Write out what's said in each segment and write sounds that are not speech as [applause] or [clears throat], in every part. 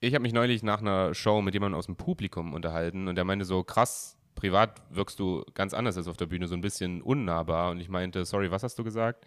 ich habe mich neulich nach einer Show mit jemandem aus dem Publikum unterhalten und der meinte so, krass, privat wirkst du ganz anders als auf der Bühne, so ein bisschen unnahbar. Und ich meinte, sorry, was hast du gesagt?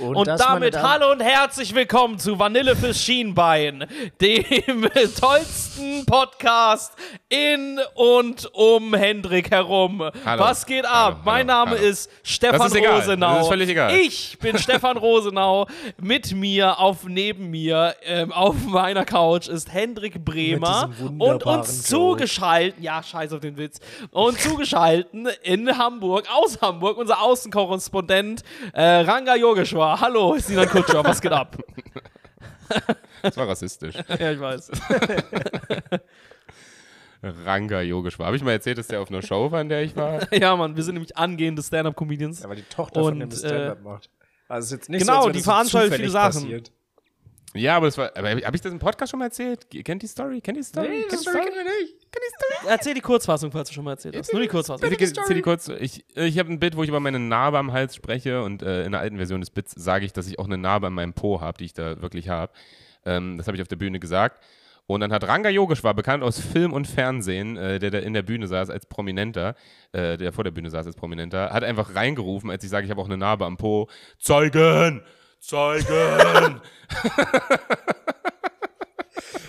Und, Und damit hallo und herzlich willkommen zu Vanille fürs Schienbein, dem [laughs] tollsten Podcast in und um Hendrik herum. Hallo. Was geht Hallo, ab? mein hallo, Name hallo. ist Stefan Das ist egal. Rosenau. Das ist völlig egal. Ich bin Stefan Rosenau. Mit mir, auf neben mir, ähm, auf meiner Couch ist Hendrik Bremer und uns Joke. zugeschaltet, ja, scheiß auf den Witz, und zugeschalten in Hamburg, aus Hamburg, unser Außenkorrespondent äh, Ranga Yogeshwar. Hallo, Sinan Kutscher, was geht ab? [laughs] Das war rassistisch. [laughs] ja, ich weiß. [laughs] Ranga Yogeshwar. Habe ich mal erzählt, dass der auf einer Show war, in der ich war? Ja, Mann, wir sind nämlich angehende Stand-Up-Comedians. Ja, weil die Tochter von Und, dem Stand-Up macht. Also es ist jetzt nicht genau, so, als die das so veranstaltet zufällig viele Sachen. Passiert. Ja, aber das war. Aber habe ich das im Podcast schon mal erzählt? Kennt die Story? Kennt die Story? Nee, Kennt das die Story kennen wir nicht. Erzähl die Kurzfassung, falls du schon mal erzählt hast. Nur die Kurzfassung. Ich erzähl die kurz. Ich, ich habe ein Bild, wo ich über meine Narbe am Hals spreche und äh, in der alten Version des Bits sage ich, dass ich auch eine Narbe an meinem Po habe, die ich da wirklich habe. Ähm, das habe ich auf der Bühne gesagt. Und dann hat Ranga Yogeshwar, bekannt aus Film und Fernsehen, äh, der da in der Bühne saß als Prominenter, äh, der vor der Bühne saß als Prominenter, hat einfach reingerufen, als ich sage, ich habe auch eine Narbe am Po. Zeugen! Zeugen!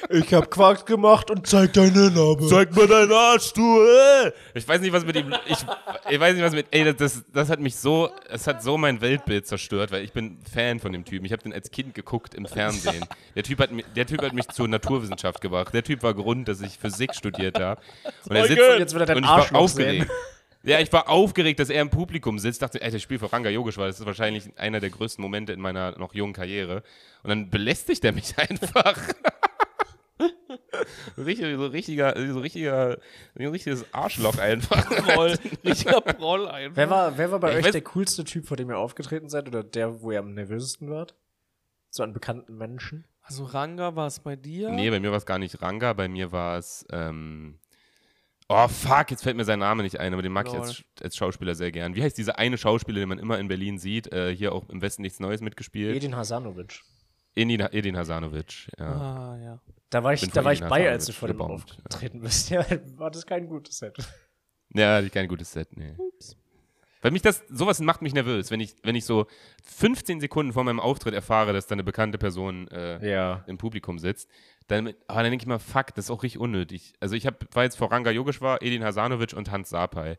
Ich hab Quark gemacht und zeig deine Narbe. Zeig mir deinen Arsch, du! Äh! Ich weiß nicht, was mit ihm. Ich, ich weiß nicht, was mit. Ey, das- das, hat mich so. Es hat so mein Weltbild zerstört, weil ich bin Fan von dem Typen. Ich habe den als Kind geguckt im Fernsehen. Der typ, hat, der typ hat mich zur Naturwissenschaft gebracht. Der Typ war Grund, dass ich Physik studiert habe. Und er sitzt Und jetzt will er dein und ich war aufgeregt. sehen. Ja, ich war aufgeregt, dass er im Publikum sitzt. Dachte, ey, das Spiel für Ranga Yogeshwar, das ist wahrscheinlich einer der größten Momente in meiner noch jungen Karriere. Und dann belästigt er mich [laughs] einfach. Richtig, so richtiger, so richtiger, so ein richtiges Arschloch einfach. [laughs] Proll. Richtiger Proll einfach. Wer war, wer war bei Ich euch weiß- der coolste Typ, vor dem ihr aufgetreten seid? Oder der, wo ihr am nervösesten wart? So an bekannten Menschen? Also Ranga war es bei dir? Nee, bei mir war es gar nicht Ranga, bei mir war es, ähm, oh fuck, jetzt fällt mir sein Name nicht ein, aber den mag ich Lol. als, als Schauspieler sehr gern. Wie heißt dieser eine Schauspieler, den man immer in Berlin sieht, äh, hier auch im Westen nichts Neues mitgespielt? Edin Hasanovic. Edin, Edin Hasanovic, ja. Ah, ja. Da war ich, Bin da war ich bei, als du vor dem gebombt, ja. bist. [laughs] Ja, war das kein gutes Set. Ja, hatte ich kein gutes Set, nee. Weil mich das, sowas macht mich nervös, wenn ich, wenn ich so 15 Sekunden vor meinem Auftritt erfahre, dass da eine bekannte Person äh, Ja. im Publikum sitzt. Dann, aber dann denke ich mal, fuck, das ist auch richtig unnötig. Also ich hab, war jetzt vor Ranga Yogeshwar, Edin Hasanovic und Hans Sapai.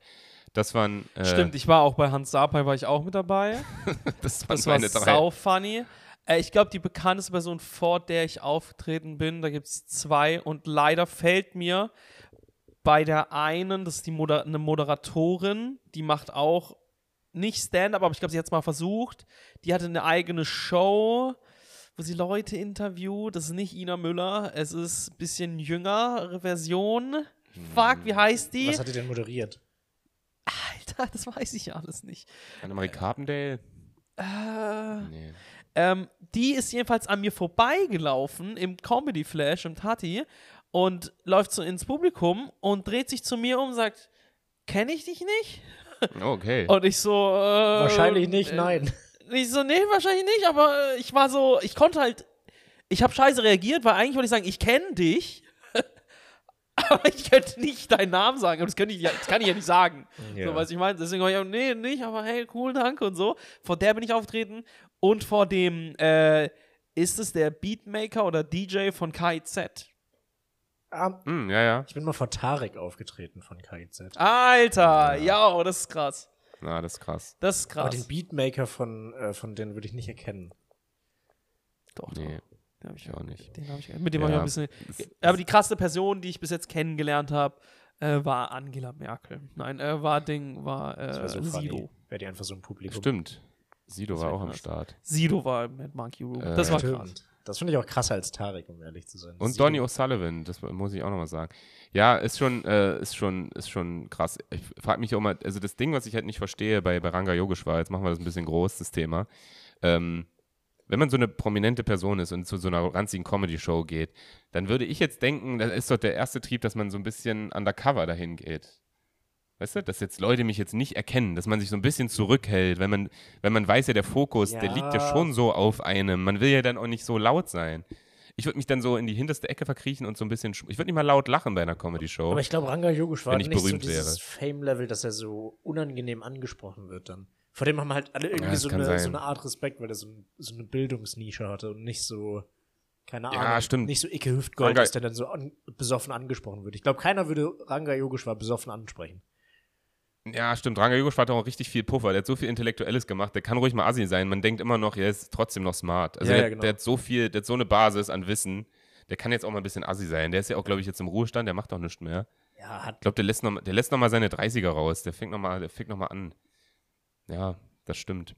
Das waren, äh, Stimmt, ich war auch bei Hans Sapai, war ich auch mit dabei. [laughs] das waren Das war sau funny. Äh, ich glaube, die bekannteste Person, vor der ich aufgetreten bin, da gibt es zwei und leider fällt mir bei der einen, das ist die Moder eine Moderatorin, die macht auch nicht Stand-up, aber ich glaube, sie hat es mal versucht. Die hatte eine eigene Show, wo sie Leute interviewt. Das ist nicht Ina Müller, es ist ein bisschen jüngere Version. Fuck, wie heißt die? Was hat ihr denn moderiert? Alter, das weiß ich alles nicht. Annemarie Carpendale? Äh, Nee. Ähm, die ist jedenfalls an mir vorbeigelaufen im Comedy Flash im Tati und läuft so ins Publikum und dreht sich zu mir um und sagt, kenne ich dich nicht? Okay. Und ich so, äh, Wahrscheinlich nicht, äh, nein. Ich so, nee, wahrscheinlich nicht, aber äh, ich war so, ich konnte halt, ich habe scheiße reagiert, weil eigentlich wollte ich sagen, ich kenne dich, [laughs] aber ich könnte nicht deinen Namen sagen, aber das, könnte ich, ja, das kann ich ja nicht sagen. Ja. So, was ich meine, deswegen war ich auch, nee, nicht, aber hey, cool, danke und so. Vor der bin ich aufgetreten und vor dem, äh, ist es der Beatmaker oder DJ von KIZ? Ah, Hm, ja, ja. ich bin mal vor Tarek aufgetreten von KIZ. Alter, ja, oh, das ist krass. Na, das ist krass. Das ist Aber krass. den Beatmaker von, äh, von denen würde ich nicht erkennen. doch, Nee, doch. Den hab ich ich auch nicht. Den hab ich, mit dem Ja, habe ich auch ein bisschen. Aber die krasse Person, die ich bis jetzt kennengelernt habe, äh, war Angela Merkel. Nein, äh, war Ding, war, Das äh, wäre so. Sido. Wäre die einfach so im Publikum. Stimmt. Sido war auch am krass. Start. Sido war im Mad Monkey Room. Äh, das war Stimmt. krass. Das finde ich auch krasser als Tarek, um ehrlich zu sein. Und Sido- Donny O'Sullivan, das muss ich auch nochmal sagen. Ja, ist schon, äh, ist schon, ist schon krass. Ich frage mich auch mal, also das Ding, was ich halt nicht verstehe bei, bei Ranga Yogeshwar, jetzt machen wir das ein bisschen groß, das Thema. Ähm, wenn man so eine prominente Person ist und zu so einer ranzigen Comedy-Show geht, dann würde ich jetzt denken, das ist doch der erste Trieb, dass man so ein bisschen undercover dahin geht. Weißt du, dass jetzt Leute mich jetzt nicht erkennen, dass man sich so ein bisschen zurückhält, wenn man, wenn man weiß ja, der Fokus, der liegt ja Ja. schon so auf einem. Man will ja dann auch nicht so laut sein. Ich würde mich dann so in die hinterste Ecke verkriechen und so ein bisschen. sch- Ich würde nicht mal laut lachen bei einer Comedy-Show. Aber ich glaube, Ranga hat ich nicht so berühmt dieses Fame-Level, dass er so unangenehm angesprochen wird dann. Vor dem haben halt alle irgendwie das so, eine, so eine Art Respekt, weil er so, ein, so eine Bildungsnische hatte und nicht so, keine Ahnung, Ja, stimmt. nicht so Icke Hüftgold Ranga- ist, der dann so an, besoffen angesprochen wird. Ich glaube, keiner würde Ranga Yogeshwar besoffen ansprechen. Ja, stimmt. Ranga Yogeshwar hat auch richtig viel Puffer. Der hat so viel Intellektuelles gemacht. Der kann ruhig mal Assi sein. Man denkt immer noch, er ist trotzdem noch smart. Also Ja, der, ja, genau. der hat so viel, der hat so eine Basis an Wissen. Der kann jetzt auch mal ein bisschen Assi sein. Der ist ja auch, glaube ich, jetzt im Ruhestand. Der macht auch nichts mehr. Ja, hat Ich glaube, der lässt noch, mal- der lässt noch mal seine 30er raus. Der fängt noch mal, der fängt noch mal an. Ja, das stimmt.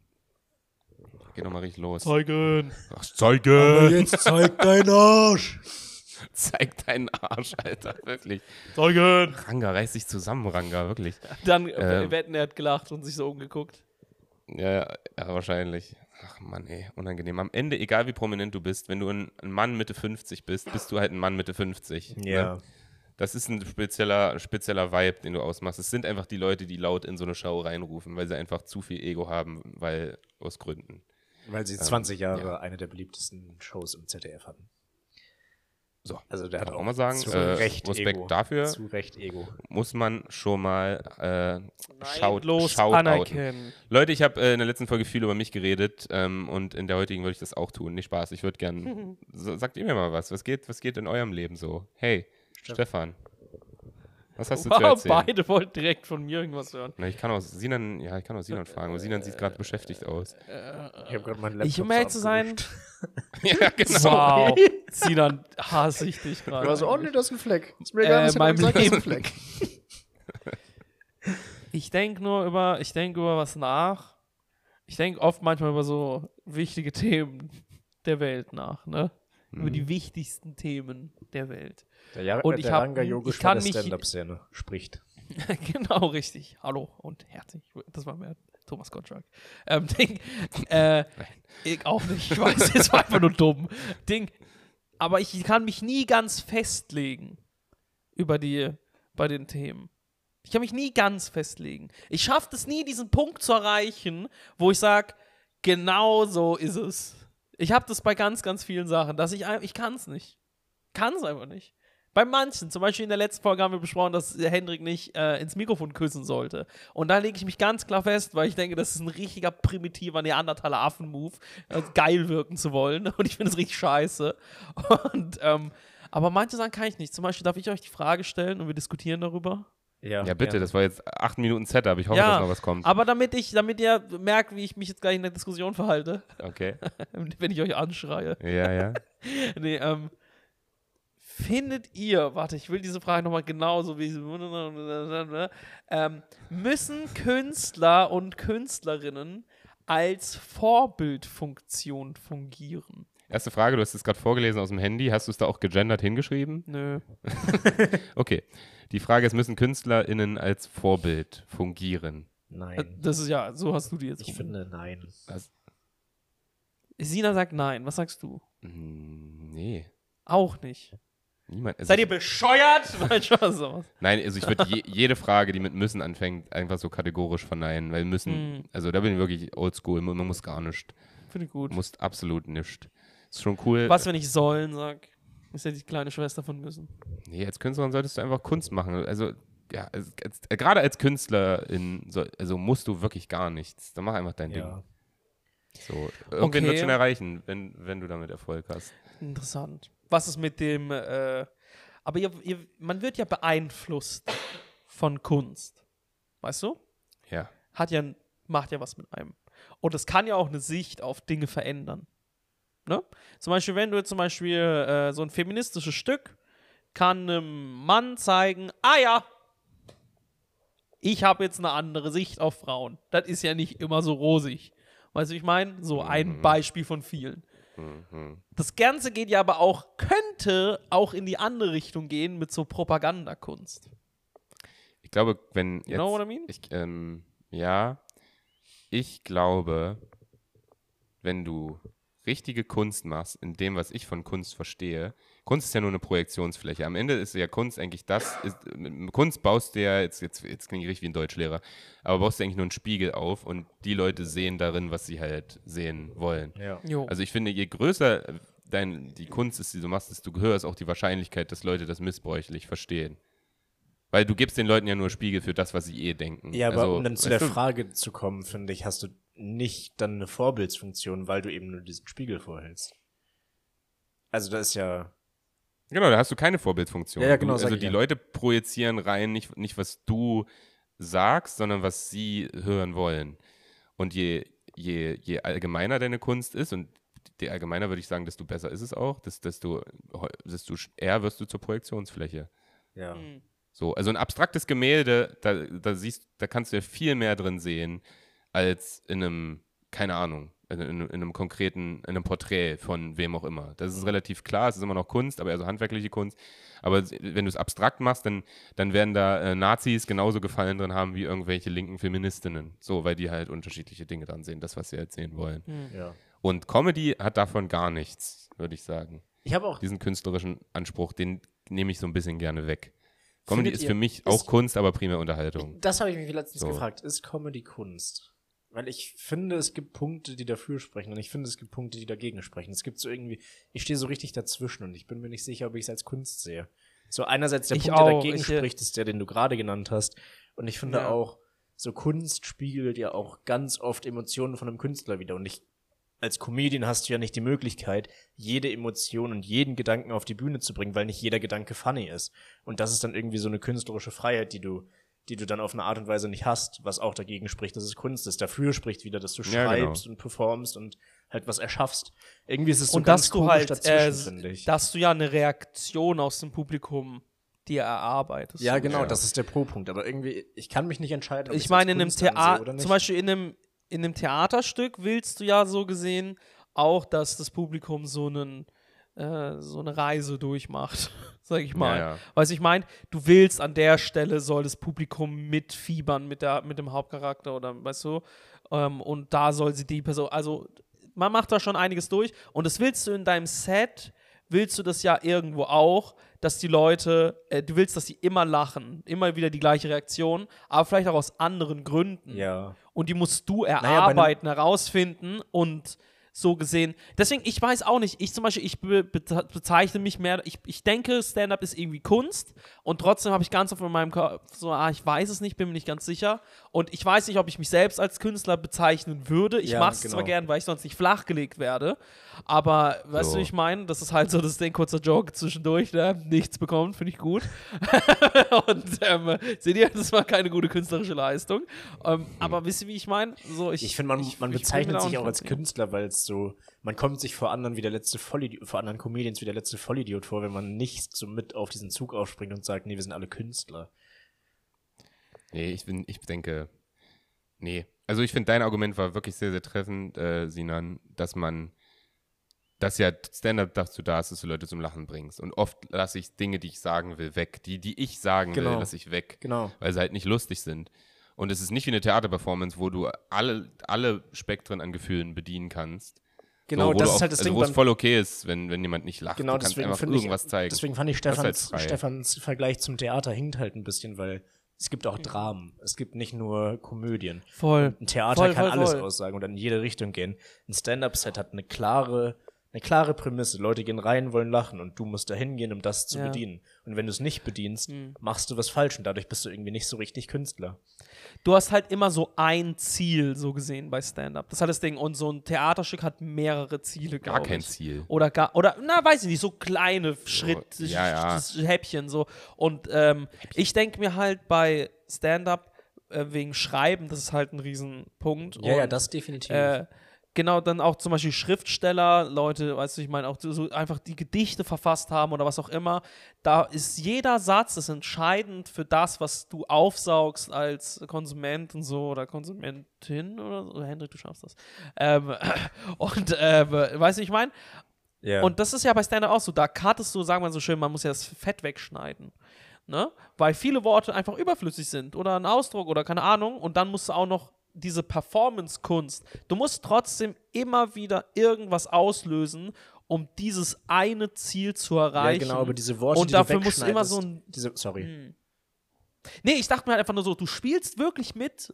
Geht noch mal richtig los. Zeugen. Ach, Zeuge! jetzt zeig deinen Arsch! [laughs] [laughs] Zeig deinen Arsch, Alter. Wirklich. Zeugen. Ranga, reiß dich zusammen, Ranga. Wirklich. Dann Ähm. äh, wetten, er hat gelacht und sich so umgeguckt. Ja, ja, ja, wahrscheinlich. Ach Mann, ey, unangenehm. Am Ende, egal wie prominent du bist, wenn du ein, ein Mann Mitte 50 bist, bist du halt ein Mann Mitte 50. Ja. Ne? Das ist ein spezieller, spezieller Vibe, den du ausmachst. Es sind einfach die Leute, die laut in so eine Show reinrufen, weil sie einfach zu viel Ego haben, weil aus Gründen. Weil sie 20 Jahre eine der beliebtesten Shows im ZDF hatten. So, Also der hat auch mal sagen, zu äh, Recht Respekt Ego. dafür. Zu Recht Ego. Muss man schon mal äh, schaut, shoutouten. anerkennen. Leute, ich habe äh, in der letzten Folge viel über mich geredet ähm, und in der heutigen würde ich das auch tun. Nicht Spaß, ich würde gern. [laughs] so, sagt ihr mir mal was. Was geht, was geht in eurem Leben so? Hey, Stefan. Was hast du zu Wow, erzählen? beide wollten direkt von mir irgendwas hören. Na, ich kann auch Sinan, ja, ich kann auch Sinan fragen, aber Sinan sieht gerade beschäftigt aus. Ich habe gerade meinen Laptop Ich, um ehrlich zu sein, [laughs] ja, genau. wow. Sinan, hasse ich dich gerade. Du so, oh nee, das ist ein Fleck. Ist mir Äh, egal, ich meinem gesagt das ist ein Leben. Fleck. Ich denke nur über, ich denke über was nach. Ich denke oft manchmal über so wichtige Themen der Welt nach, ne? Über Mhm. die wichtigsten Themen der Welt. Der, Jar Und der Ranga ich kann der Stand-Up-Szene spricht. [laughs] genau, richtig. Hallo und herzlich. Das war mir Thomas Gottschalk. Ähm, [laughs] Ding, äh, ich auch nicht. Ich weiß, es war einfach nur dumm. Ding, aber ich kann mich nie ganz festlegen über die, bei den Themen. Ich kann mich nie ganz festlegen. Ich schaffe es nie, diesen Punkt zu erreichen, wo ich sage, genau so ist es. Ich habe das bei ganz, ganz vielen Sachen, dass ich, ich kann es nicht. Kann es einfach nicht. Bei manchen, zum Beispiel in der letzten Folge haben wir besprochen, dass Hendrik nicht äh, ins Mikrofon küssen sollte. Und da lege ich mich ganz klar fest, weil ich denke, das ist ein richtiger primitiver Neandertaler Affen-Move, äh, geil wirken zu wollen. [laughs] Und ich finde es richtig scheiße. Und, ähm, aber manche Sachen kann ich nicht. Zum Beispiel darf ich euch die Frage stellen und wir diskutieren darüber. Ja, bitte, das war jetzt acht Minuten Setup. Ich hoffe, Ja, dass noch was kommt. Aber damit ich, damit ihr merkt, wie ich mich jetzt gleich in der Diskussion verhalte, Okay. [laughs] wenn ich euch anschreie. Ja, ja. [laughs] nee, ähm, findet ihr, warte, ich will diese Frage nochmal genauso wie sie, ähm, müssen Künstler und Künstlerinnen als Vorbildfunktion fungieren? Erste Frage, du hast es gerade vorgelesen aus dem Handy. Hast du es da auch gegendert hingeschrieben? Nö. [laughs] [laughs] Okay. Die Frage ist, müssen KünstlerInnen als Vorbild fungieren? Nein. Das ist ja, so hast du die jetzt. Ich finde, nein. Sina sagt nein. Was sagst du? Hm, Nee. Auch nicht. Niemand. Also Seid ihr bescheuert? [laughs] Nein, Spaß. sowas. nein, also ich würde je, jede Frage, die mit müssen anfängt, einfach so kategorisch verneinen, weil müssen, Hm. also da bin ich wirklich oldschool, man, man muss gar nicht. Finde ich gut. Man muss absolut nicht. Ist schon cool. Was, wenn ich sollen sag? Ist ja die kleine Schwester von müssen. Nee, als Künstlerin solltest du einfach Kunst machen. Also, ja, als, als, äh, gerade als Künstlerin, so, also musst du wirklich gar nichts. Dann mach einfach dein Ja. Ding. So, irgendwen Okay. wird schon erreichen, wenn, wenn du damit Erfolg hast. Interessant. Was ist mit dem, äh, aber ihr, ihr, man wird ja beeinflusst von Kunst. Weißt du? Ja. Hat ja, macht ja was mit einem. Und es kann ja auch eine Sicht auf Dinge verändern. Ne? Zum Beispiel, wenn du jetzt zum Beispiel äh, so ein feministisches Stück kann einem Mann zeigen, ah ja, ich habe jetzt eine andere Sicht auf Frauen. Das ist ja nicht immer so rosig. Weißt du, ich meine? So ein Beispiel von vielen. Mhm. Das Ganze geht ja aber auch, könnte auch in die andere Richtung gehen mit so Propagandakunst. Ich glaube, wenn jetzt. You know what I mean? Ich, ähm, ja. Ich glaube, wenn du richtige Kunst machst, in dem, was ich von Kunst verstehe, Kunst ist ja nur eine Projektionsfläche. Am Ende ist ja Kunst eigentlich das, ist, mit Kunst baust du ja, jetzt, jetzt, jetzt klinge ich richtig wie ein Deutschlehrer, aber baust du eigentlich nur einen Spiegel auf und die Leute sehen darin, was sie halt sehen wollen. Ja. Also ich finde, je größer, dein, die Kunst ist, die du machst, ist, du gehörst auch die Wahrscheinlichkeit, dass Leute das missbräuchlich verstehen. Weil du gibst den Leuten ja nur Spiegel für das, was sie eh denken. Ja, aber also, um dann zu der du, Frage zu kommen, finde ich, hast du nicht dann eine Vorbildsfunktion, weil du eben nur diesen Spiegel vorhältst. Also da ist ja. Genau, da hast du keine Vorbildfunktion. Ja, ja, genau, Du, also die ja. Leute projizieren rein nicht, nicht, was du sagst, sondern was sie hören wollen. Und je, je, je allgemeiner deine Kunst ist, und je allgemeiner würde ich sagen, desto besser ist es auch, des- desto, desto eher wirst du zur Projektionsfläche. Ja. Hm. So, also ein abstraktes Gemälde, da, da siehst, da kannst du ja viel mehr drin sehen, als in einem, keine Ahnung, in, in, in einem konkreten, in einem Porträt von wem auch immer. Das ist relativ klar, es ist immer noch Kunst, aber eher so handwerkliche Kunst. Aber wenn du es abstrakt machst, dann, dann werden da äh, Nazis genauso Gefallen drin haben wie irgendwelche linken Feministinnen. So, weil die halt unterschiedliche Dinge dran sehen, das, was sie erzählen wollen. ja. Und Comedy hat davon gar nichts, würde ich sagen. Ich habe auch. Diesen künstlerischen Anspruch, den nehme ich so ein bisschen gerne weg. Comedy Findet ist ihr- für mich ist- auch Kunst, aber primär Unterhaltung. Das habe ich mich letztens So. gefragt. Ist Comedy Kunst? Weil ich finde, es gibt Punkte, die dafür sprechen und ich finde, es gibt Punkte, die dagegen sprechen. Es gibt so irgendwie, ich stehe so richtig dazwischen und ich bin mir nicht sicher, ob ich es als Kunst sehe. So einerseits der Ich Punkt, der auch. dagegen Ich, äh, spricht, ist der, den du gerade genannt hast. Und ich finde Ja. auch, so Kunst spiegelt ja auch ganz oft Emotionen von einem Künstler wieder. Und ich, als Comedian hast du ja nicht die Möglichkeit, jede Emotion und jeden Gedanken auf die Bühne zu bringen, weil nicht jeder Gedanke funny ist. Und das ist dann irgendwie so eine künstlerische Freiheit, die du, die du dann auf eine Art und Weise nicht hast, was auch dagegen spricht, dass es Kunst ist. Dafür spricht wieder, dass du Ja, genau. schreibst und performst und halt was erschaffst. Irgendwie ist es so und ganz dass du komisch halt, dazwischen, äh, finde ich. dass du ja eine Reaktion aus dem Publikum dir erarbeitest. ja, genau, Ja. das ist der Pro-Punkt. Aber irgendwie, ich kann mich nicht entscheiden, ob Ich meine, in einem Theater, oder nicht. zum Beispiel in einem, in einem Theaterstück willst du ja so gesehen auch, dass das Publikum so einen äh, so eine Reise durchmacht, [laughs] sag ich mal. Ja, ja. Weißt du, ich meine, du willst an der Stelle soll das Publikum mitfiebern mit, der, mit dem Hauptcharakter oder weißt du, ähm, und da soll sie die Person, also man macht da schon einiges durch und das willst du in deinem Set, willst du das ja irgendwo auch, dass die Leute, äh, du willst, dass sie immer lachen, immer wieder die gleiche Reaktion, aber vielleicht auch aus anderen Gründen. ja. Und die musst du erarbeiten, herausfinden und so gesehen. Deswegen, ich weiß auch nicht, ich zum Beispiel, ich be be bezeichne mich mehr, ich, ich denke, Stand-up ist irgendwie Kunst und trotzdem habe ich ganz oft in meinem Kopf so, ah, ich weiß es nicht, bin mir nicht ganz sicher. Und ich weiß nicht, ob ich mich selbst als Künstler bezeichnen würde. Ich Ja, mache es genau. zwar gern, weil ich sonst nicht flachgelegt werde, aber weißt So. du, wie ich meine? Das ist halt so das Ding, kurzer Joke zwischendurch, ne? nichts bekommt, finde ich gut. [laughs] und ähm, seht ihr, das war keine gute künstlerische Leistung. Ähm, aber wisst ihr, wie ich meine? So, ich Ich finde, man, ich- man bezeichnet sich auch als Künstler, weil es so, man kommt sich vor anderen wie der letzte Vollidiot, vor anderen Comedians wie der letzte Vollidiot vor, wenn man nicht so mit auf diesen Zug aufspringt und sagt, nee, wir sind alle Künstler. Nee, ich, bin, ich denke, nee. Also ich finde, dein Argument war wirklich sehr, sehr treffend, äh, Sinan, dass man, dass ja Stand-up dazu da ist, dass du Leute zum Lachen bringst. Und oft lasse ich Dinge, die ich sagen will, weg. Die, die ich sagen will, Genau. lasse ich weg, Genau. weil sie halt nicht lustig sind. Und es ist nicht wie eine Theaterperformance, wo du alle, alle Spektren an Gefühlen bedienen kannst. Genau, so, wo das ist auch, halt das also Ding wo es voll okay ist, wenn, wenn jemand nicht lacht. Genau, du kannst deswegen einfach finde ich, irgendwas zeigen. deswegen fand ich halt Stefans, frei. Stefans Vergleich zum Theater hinkt halt ein bisschen, weil es gibt auch Dramen. Es gibt nicht nur Komödien. Voll. Ein Theater Voll, kann voll, alles voll. aussagen und in jede Richtung gehen. Ein Stand-up-Set hat eine klare, eine klare Prämisse. Leute gehen rein, wollen lachen und du musst da hingehen, um das zu Ja. bedienen. Und wenn du es nicht bedienst, Mhm. machst du was falsch und dadurch bist du irgendwie nicht so richtig Künstler. Du hast halt immer so ein Ziel, so gesehen, bei Stand-Up. Das ist halt das Ding. Und so ein Theaterstück hat mehrere Ziele, Gar kein ich. Ziel. Oder gar, oder, na, weiß ich nicht, so kleine Schritt, ja, ja. Häppchen, so. Und ähm, ich denke mir halt bei Stand-Up äh, wegen Schreiben, das ist halt ein Riesenpunkt. und, definitiv. Äh, genau, dann auch zum Beispiel Schriftsteller, Leute, weißt du, ich meine, auch so einfach die Gedichte verfasst haben oder was auch immer. Da ist jeder Satz ist entscheidend für das, was du aufsaugst als Konsument und so oder Konsumentin oder so. Hendrik, du schaffst das. Ähm, [laughs] und ähm, weißt du, ich meine, ja. und das ist ja bei Stand-Up auch so. Da cuttest du, sagen wir so schön, man muss ja das Fett wegschneiden. Ne? Weil viele Worte einfach überflüssig sind oder ein Ausdruck oder keine Ahnung. Und dann musst du auch noch diese Performance-Kunst. Du musst trotzdem immer wieder irgendwas auslösen, um dieses eine Ziel zu ja, erreichen. genau, aber diese Worte, und die dafür du musst du immer so ein. Diese, sorry. Hm. Nee, ich dachte mir halt einfach nur so, du spielst wirklich mit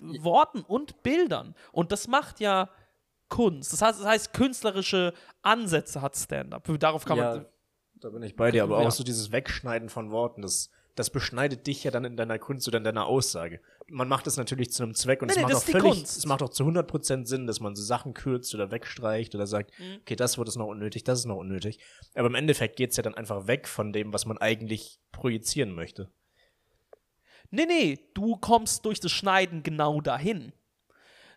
Worten und Bildern. Und das macht ja Kunst. Das heißt, das heißt künstlerische Ansätze hat Stand-up. Darauf kann man. ja, da bin ich bei dir, aber Ja. auch so dieses Wegschneiden von Worten, das, das beschneidet dich ja dann in deiner Kunst oder in deiner Aussage. Man macht es natürlich zu einem Zweck und Nee, es nee, macht das auch völlig, es macht auch zu 100% Sinn, dass man so Sachen kürzt oder wegstreicht oder sagt, Mhm. okay, das wird es noch unnötig, das ist noch unnötig. Aber im Endeffekt geht es ja dann einfach weg von dem, was man eigentlich projizieren möchte. Nee, nee, du kommst durch das Schneiden genau dahin.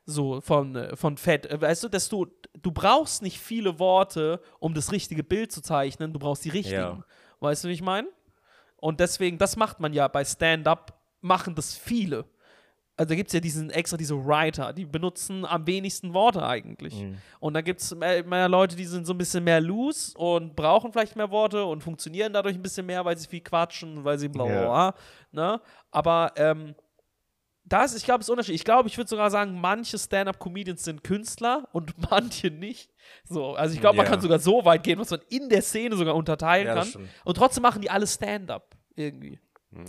So von, äh, von Fett. Äh, Weißt du, dass du, du brauchst nicht viele Worte, um das richtige Bild zu zeichnen, du brauchst die richtigen. Ja. Weißt du, wie ich meine? Und deswegen, das macht man ja bei Stand-up, machen das viele. Also da gibt es ja diesen extra diese Writer, die benutzen am wenigsten Worte eigentlich. Mhm. Und dann gibt es mehr, mehr Leute, die sind so ein bisschen mehr loose und brauchen vielleicht mehr Worte und funktionieren dadurch ein bisschen mehr, weil sie viel quatschen, weil sie bla bla bla. Ne? Aber ähm, das, ich glaube, ist Unterschied. Ich glaube, ich würde sogar sagen, manche Stand-up-Comedians sind Künstler und [laughs] manche nicht. So, also ich glaube, man Ja. kann sogar so weit gehen, was man in der Szene sogar unterteilen Ja, kann. stimmt. Und trotzdem machen die alle Stand-up irgendwie.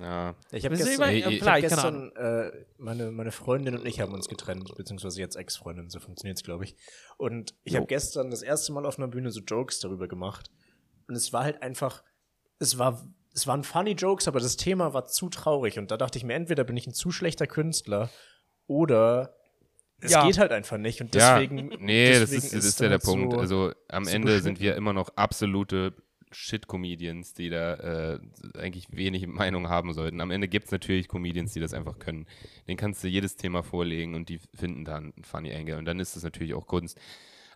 Ja. Ich habe gestern, ja, ich ich hab gestern äh, meine, meine Freundin und ich haben uns getrennt, beziehungsweise jetzt Ex-Freundin, so funktioniert es, glaube ich. Und ich habe gestern das erste Mal auf einer Bühne so Jokes darüber gemacht. Und es war halt einfach, es war, es waren funny Jokes, aber das Thema war zu traurig. Und da dachte ich mir, entweder bin ich ein zu schlechter Künstler oder es Ja. geht halt einfach nicht. Und Ja, deswegen. nee, das deswegen ist, das ist ja der halt Punkt. So, also am so Ende sind wir immer noch absolute Shit-Comedians, die da äh, eigentlich wenig Meinung haben sollten. Am Ende gibt es natürlich Comedians, die das einfach können. Den kannst du jedes Thema vorlegen und die finden dann einen Funny Angle. Und dann ist es natürlich auch Kunst.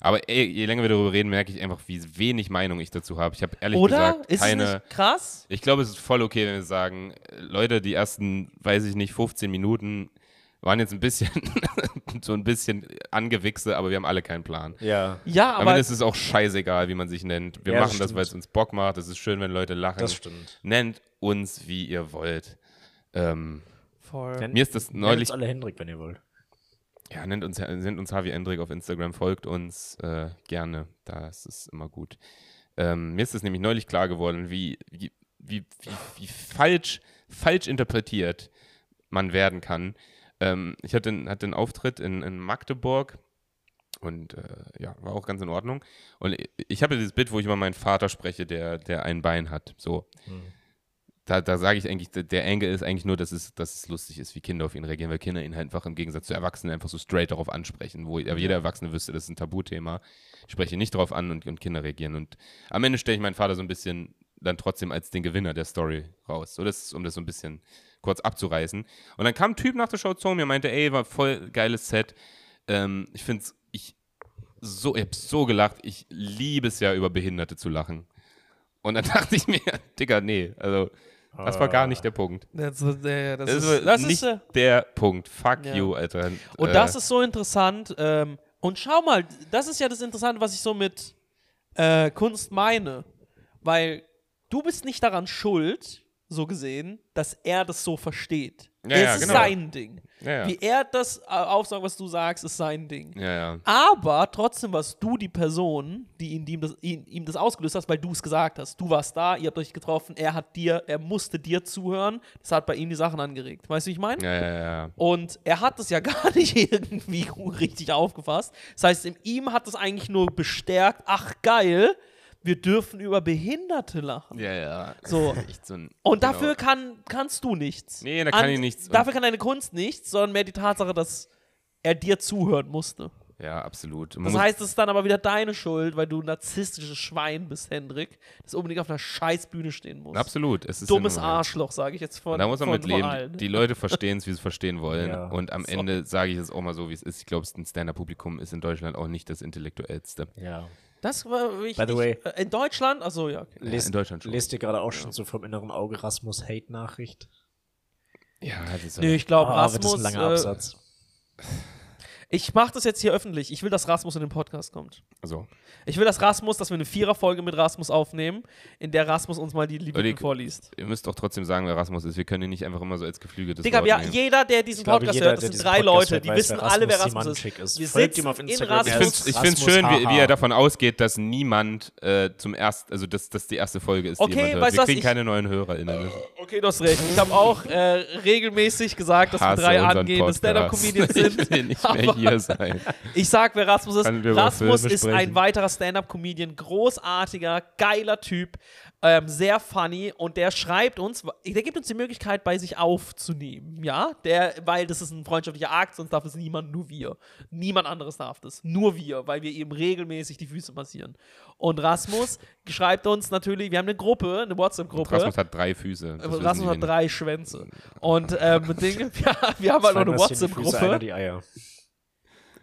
Aber ey, je länger wir darüber reden, merke ich einfach, wie wenig Meinung ich dazu habe. Ich habe ehrlich Oder? gesagt ist keine. nicht krass? Ich glaube, es ist voll okay, wenn wir sagen, Leute, die ersten, weiß ich nicht, 15 Minuten waren jetzt ein bisschen, [laughs] so ein bisschen Angewichse, aber wir haben alle keinen Plan. Ja, Ja, Aber aber Am Ende ist es auch scheißegal, wie man sich nennt. Wir Ja, machen das, weil es uns Bock macht. Es ist schön, wenn Leute lachen. das stimmt. Nennt uns, wie ihr wollt. Ähm, voll. Nennt- mir ist das Nennt neulich. uns alle Hendrik, wenn ihr wollt. Ja, nennt uns, nennt uns Harvey Endrik auf Instagram, folgt uns äh, gerne. Das ist immer gut. Ähm, mir ist das nämlich neulich klar geworden, wie, wie, wie, wie, falsch, falsch interpretiert man werden kann. Ähm, ich hatte, hatte einen Auftritt in, in Magdeburg und äh, ja, war auch ganz in Ordnung. Und ich, ich habe dieses Bild, wo ich über meinen Vater spreche, der, der ein Bein hat. So. Da, da sage ich eigentlich, der, Angle ist eigentlich nur, dass es, dass es lustig ist, wie Kinder auf ihn reagieren, weil Kinder ihn halt einfach im Gegensatz zu Erwachsenen einfach so straight darauf ansprechen, wo jeder Erwachsene wüsste, das ist ein Tabuthema. Ich spreche nicht darauf an und, und Kinder reagieren. Und am Ende stelle ich meinen Vater so ein bisschen dann trotzdem als den Gewinner der Story raus. So, das ist, um das so ein bisschen kurz abzureißen. Und dann kam ein Typ nach der Show zu mir und meinte, ey, war voll geiles Set. Ähm, ich finde es, ich so, ich hab so gelacht. Ich liebe es ja, über Behinderte zu lachen. Und dann [laughs] dachte ich mir, Digga, nee, also das war gar nicht der Punkt. Das, äh, das, Das, ist, das nicht ist, äh, der Punkt. Fuck Ja. you, Alter. und Äh, das ist so interessant. Ähm, und schau mal, das ist ja das Interessante, was ich so mit äh, Kunst meine. Weil du bist nicht daran schuld, so gesehen, dass er das so versteht. Ja, es ja, ist genau. sein Ding. Ja. Wie er das äh, aufsagt, was du sagst, ist sein Ding. Ja, ja. Aber trotzdem warst du die Person, die ihn, die ihm, das, ihn, ihm das ausgelöst hast, weil du es gesagt hast. Du warst da, ihr habt euch getroffen, er hat dir, er musste dir zuhören. Das hat bei ihm die Sachen angeregt. Weißt du, wie ich meine? Ja, ja, ja. Und er hat das ja [laughs] gar nicht irgendwie [laughs] richtig aufgefasst. Das heißt, in ihm hat es eigentlich nur bestärkt, ach geil, wir dürfen über Behinderte lachen. Ja, ja. So. [laughs] Echt so ein, Und genau. dafür kann, kannst du nichts. Nee, da kann An- ich nichts. Und- Dafür kann deine Kunst nichts, sondern mehr die Tatsache, dass er dir zuhören musste. Ja, absolut. Man Das heißt, es ist dann aber wieder deine Schuld, weil du ein narzisstisches Schwein bist, Hendrik, das unbedingt auf einer Scheißbühne stehen muss. Absolut. Es ist Dummes Arschloch, sage ich jetzt von, Da muss man von, mit von leben. allen. Die Leute verstehen es, wie sie es verstehen wollen. Ja. Und am So. Ende sage ich es auch mal so, wie es ist. Ich glaube, ein Stand-Up-Publikum ist in Deutschland auch nicht das intellektuellste. Ja. Das war ich, By the way- ich, äh, in Deutschland, also ja, okay. Lest, in Deutschland schon. Lest ihr gerade auch schon so vom inneren Auge Rasmus Hate-Nachricht? Ja, das ist Nö, ich glaube, Ah, wird das Rasmus. ein langer äh, Absatz. Ich mache das jetzt hier öffentlich. Ich will, dass Rasmus in den Podcast kommt. so. Ich will, dass Rasmus, dass wir eine Viererfolge mit Rasmus aufnehmen, in der Rasmus uns mal die Liebe Ulrich, vorliest. Ihr müsst auch trotzdem sagen, wer Rasmus ist. Wir können ihn nicht einfach immer so als geflügeltes Digga, Wort ja, nehmen. jeder, der diesen glaube, Podcast jeder, hört, das sind drei Podcast Leute, hört, die weiß, wissen wer alle, wer Rasmus ist. ist. Wir Folgt ihm auf in Instagram. Ich finde es schön, wie, wie er davon ausgeht, dass niemand äh, zum ersten, also dass das die erste Folge ist, die Okay, jemand hört. weißt Wir was, kriegen ich- keine neuen HörerInnen. Okay, du hast recht. Ich habe auch äh, regelmäßig gesagt, dass wir drei angehende. Stand-Up-Comedians [laughs] Ich sind. nicht mehr hier sein. Ich sag, wer Rasmus ist. Rasmus ist ein sprechen? weiterer Stand-Up-Comedian, großartiger, geiler Typ, ähm, sehr funny und der schreibt uns, der gibt uns die Möglichkeit, bei sich aufzunehmen, ja, der, weil das ist ein freundschaftlicher Akt, sonst darf es niemand, nur wir. Niemand anderes darf das, nur wir, weil wir ihm regelmäßig die Füße massieren. Und Rasmus schreibt uns natürlich, wir haben eine Gruppe, eine WhatsApp-Gruppe. Rasmus hat drei Füße. Rasmus hat drei Schwänze. Und ähm, Dinge, [laughs] wir, wir haben halt noch eine sind die WhatsApp-Gruppe.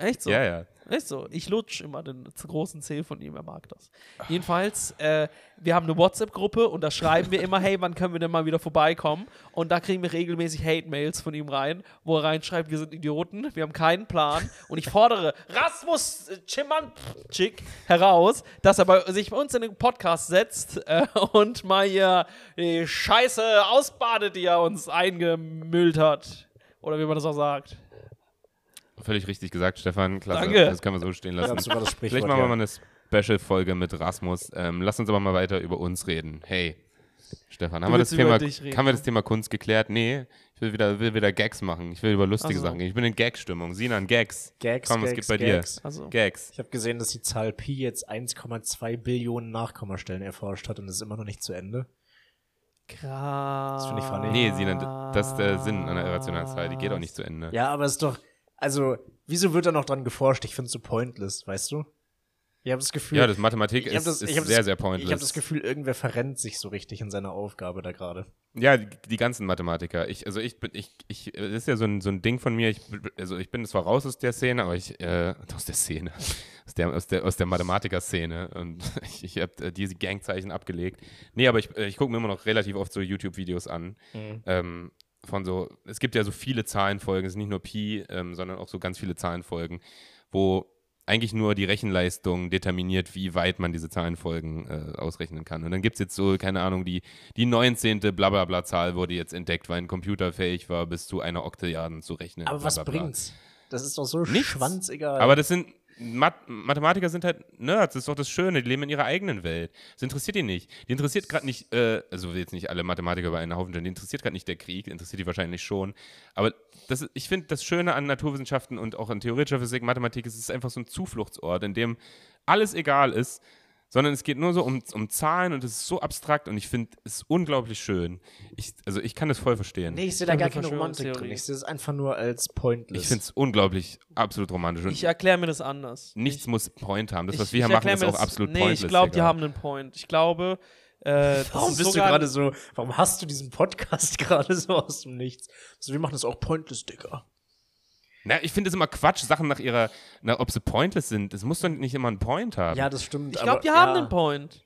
Echt so? Ja, ja. Echt so. Ich lutsch immer den großen Zeh von ihm, er mag das. Jedenfalls, äh, wir haben eine WhatsApp-Gruppe und da schreiben wir immer, hey, wann können wir denn mal wieder vorbeikommen? Und da kriegen wir regelmäßig Hate-Mails von ihm rein, wo er reinschreibt, wir sind Idioten, wir haben keinen Plan. Und ich fordere Rasmus äh, Chimanczyk heraus, dass er bei, sich bei uns in den Podcast setzt äh, und mal hier die Scheiße ausbadet, die er uns eingemüllt hat. Oder wie man das auch sagt. Völlig richtig gesagt, Stefan. Klasse. Danke. Das können wir so stehen lassen. Vielleicht machen wir mal eine Special-Folge mit Rasmus. Ähm, lass uns aber mal weiter über uns reden. Hey, Stefan, haben wir, das Thema, haben wir das Thema Kunst geklärt? Nee, ich will wieder, will wieder Gags machen. Ich will über lustige Ach so. Sachen reden. Ich bin in Gag-Stimmung. Sinan, Gags. Gags, Komm, was Gags, gibt bei Gags. dir? Also, Gags. Ich habe gesehen, dass die Zahl Pi jetzt 1,2 Billionen Nachkommastellen erforscht hat und es ist immer noch nicht zu Ende. krass. Das finde ich funny. Nee, Sinan, das ist der Sinn einer irrationalen Zahl. Die geht auch nicht zu Ende. Ja, aber es ist doch, also, wieso wird da noch dran geforscht? Ich finde es so pointless, weißt du? Ich habe das Gefühl, Ja, das Mathematik ist, das- ist sehr, das- sehr ich habe pointless. das Gefühl, irgendwer verrennt sich so richtig in seiner Aufgabe da gerade. Ja, die, die ganzen Mathematiker. Ich, also ich bin, ich, ich, das ist ja so ein, so ein Ding von mir. Ich, also ich bin zwar raus aus der Szene, aber ich, äh, aus der Szene, [laughs] aus der, aus der, aus der Mathematiker-Szene und [laughs] ich, ich habe äh, diese Gangzeichen abgelegt. Nee, aber ich, äh, ich gucke mir immer noch relativ oft so YouTube-Videos an. Ähm, von so, es gibt ja so viele Zahlenfolgen, es ist nicht nur Pi, ähm, sondern auch so ganz viele Zahlenfolgen, wo eigentlich nur die Rechenleistung determiniert, wie weit man diese Zahlenfolgen äh, ausrechnen kann. Und dann gibt es jetzt so, keine Ahnung, die, die 19. Blablabla-Zahl wurde jetzt entdeckt, weil ein Computer fähig war, bis zu einer Oktilliarden zu rechnen. Aber was bringt's? Das ist doch so Nichts. schwanzegal. Aber das sind Math Mathematiker sind halt Nerds, das ist doch das Schöne, die leben in ihrer eigenen Welt. Das interessiert die nicht. Die interessiert gerade nicht, äh, also jetzt nicht alle Mathematiker über einen Haufen die interessiert gerade nicht der Krieg, interessiert die wahrscheinlich schon. Aber das, ich finde, das Schöne an Naturwissenschaften und auch an theoretischer Physik, Mathematik, ist, es ist einfach so ein Zufluchtsort, in dem alles egal ist, sondern es geht nur so um, um Zahlen und es ist so abstrakt und ich finde es unglaublich schön. Ich, also ich kann das voll verstehen. nee, ich sehe da gar keine. Romantik drin. Ich sehe es einfach nur als pointless. ich finde es unglaublich, absolut romantisch. Und Ich erkläre mir das anders. nichts muss Point haben. Das, was Ich- wir hier ich machen, ist auch das- absolut Nee, pointless. ich glaube, die haben einen Point. Ich glaube, äh, Warum ist bist du gerade so, warum hast du diesen Podcast [laughs] gerade so aus dem Nichts? Also, wir machen das auch pointless, Digga. Na, ich finde es immer Quatsch, Sachen nach ihrer, na, ob sie pointless sind. Das muss doch nicht immer einen Point haben. Ja, das stimmt. Ich glaube, die haben ja, einen Point.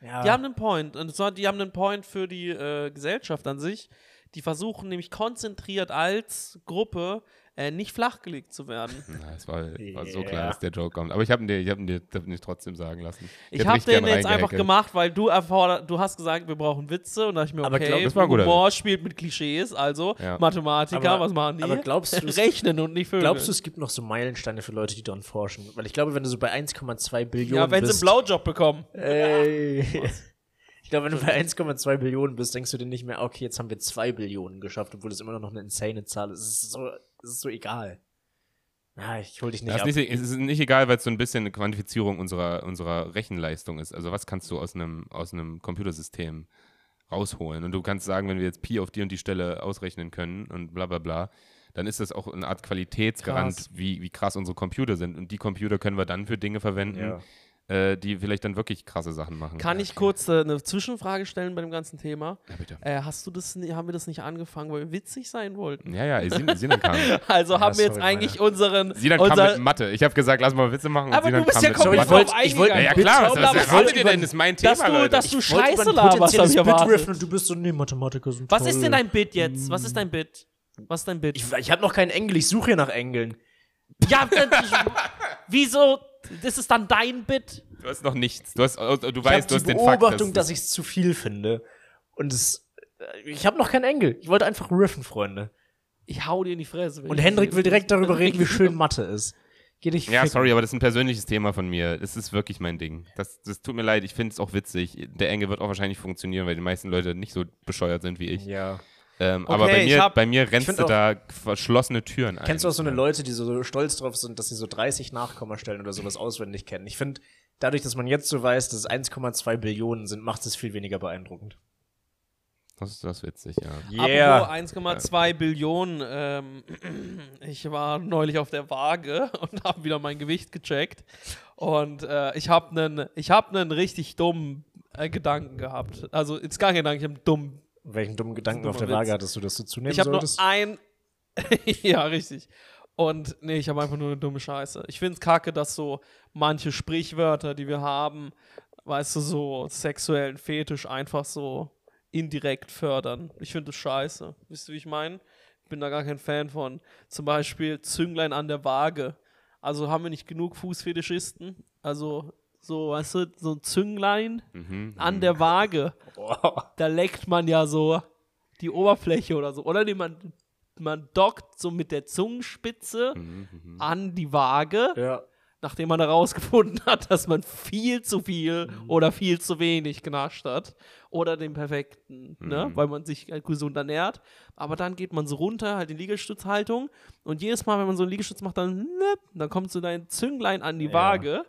Ja. Die haben einen Point. Und zwar, die haben einen Point für die äh, Gesellschaft an sich. Die versuchen nämlich konzentriert als Gruppe äh, nicht flachgelegt zu werden. [laughs] Na, es war, war so Yeah. klar, dass der Joke kommt. Aber ich habe ihn dir, ich hab ihn dir darf ihn dir trotzdem sagen lassen. Ich hätte habe den jetzt einfach gemacht, weil du erfordert, du hast gesagt, wir brauchen Witze und da ich mir, Aber okay, glaub- das war guter Humor spielt mit Klischees, also Ja. Mathematiker, Aber- was machen die? aber glaubst du, es- Rechnen und nicht Vögel. Glaubst du, es gibt noch so Meilensteine für Leute, die dran forschen? Weil ich glaube, wenn du so bei 1,2 Billionen ja, wenn sie einen Blowjob bekommen. Ey. [laughs] Ich glaube, wenn du bei 1,2 Billionen bist, denkst du dir nicht mehr, okay, jetzt haben wir 2 Billionen geschafft, obwohl das immer noch eine insane Zahl ist. Es ist so, es ist so egal. Ja, ich hol dich nicht Das ab. ist nicht, es ist nicht egal, weil es so ein bisschen eine Quantifizierung unserer, unserer Rechenleistung ist. Also was kannst du aus einem, aus einem Computersystem rausholen? Und du kannst sagen, wenn wir jetzt Pi auf die und die Stelle ausrechnen können und bla bla bla, dann ist das auch eine Art Qualitätsgarant, Krass. Wie, wie krass unsere Computer sind. Und die Computer können wir dann für Dinge verwenden, Ja. Äh, die vielleicht dann wirklich krasse Sachen machen. Kann ich kurz äh, eine Zwischenfrage stellen bei dem ganzen Thema? Ja, bitte. Äh, hast du das, haben wir das nicht angefangen, weil wir witzig sein wollten? Ja, ja, Sinan, Sinan kam. [laughs] Also Ja, haben wir jetzt sorry, eigentlich unseren. Sinan kam unser, mit Mathe. Ich habe gesagt, lass mal Witze machen. und aber Sinan du bist kam ja mit komplett drauf ich wollte-. Ja, ja, klar, was, was, was was wollt haltet ihr denn? Das ist mein Thema, dass du, Leute. dass du Ich Scheiße laberst, hab ich erwartet. und du bist so, nee, Mathematiker sind Was toll. ist denn dein Bit jetzt? Was ist dein Bit? Was ist dein Bit? Ich, ich habe noch keinen Engel, ich suche hier nach Engeln. ja, dann, [laughs] wieso? Das ist dann dein Bit? Du hast noch nichts. Du, hast, du Ich weißt, du habe hast die den Fakt. Beobachtung, dass ich es zu viel finde. Und es, äh, ich habe noch keinen Engel. Ich wollte einfach riffen, Freunde. Ich hau dir in die Fresse. Und ich Hendrik will direkt darüber [laughs] reden, wie schön Mathe ist. Geh dich Ja, ficken. sorry, aber das ist ein persönliches Thema von mir. Das ist wirklich mein Ding. Das, das tut mir leid, ich finde es auch witzig. Der Enge wird auch wahrscheinlich funktionieren, weil die meisten Leute nicht so bescheuert sind wie ich. Ja. Ähm, Okay, aber bei mir, hab- bei mir rennst du auch- da verschlossene Türen ein. Kennst du auch so eine Leute, die so, so stolz drauf sind, dass sie so 30 Nachkommastellen oder sowas auswendig kennen? Ich finde, dadurch, dass man jetzt so weiß, dass es 1,2 Billionen sind, macht es viel weniger beeindruckend. Das ist das witzig, ja. Apropos 1,2 Billionen. Ähm, [clears throat] ich war neulich auf der Waage [laughs] und habe wieder mein Gewicht gecheckt. Und äh, ich habe einen hab nen richtig dummen äh, Gedanken gehabt. Also, ist gar kein Gedanke, ich habe einen dummen. Welchen dummen Gedanken auf der dummer Waage Witz. hattest du, dass du zunehmen Ich habe nur solltest? ein. [laughs] ja, richtig. Und nee, ich habe einfach nur eine dumme Scheiße. Ich finde es kacke, dass so manche Sprichwörter, die wir haben, weißt du, so sexuellen Fetisch einfach so indirekt fördern. Ich finde das scheiße. Wisst ihr, wie ich meine? Ich bin da gar kein Fan von. Zum Beispiel Zünglein an der Waage. Also haben wir nicht genug Fußfetischisten? Also so, weißt du, so ein Zünglein Mhm. an der Waage Boah. da leckt man ja so die Oberfläche oder so. Oder nee, man, man dockt so mit der Zungenspitze Mhm, mhm. an die Waage, Ja. nachdem man herausgefunden [laughs] hat, dass man viel zu viel Mhm. oder viel zu wenig genascht hat. Oder den perfekten, ne? Mhm. weil man sich halt gesund ernährt. Aber dann geht man so runter, halt in Liegestützhaltung. Und jedes Mal, wenn man so einen Liegestütz macht, dann, dann kommt so dein Zünglein an die Ja. Waage.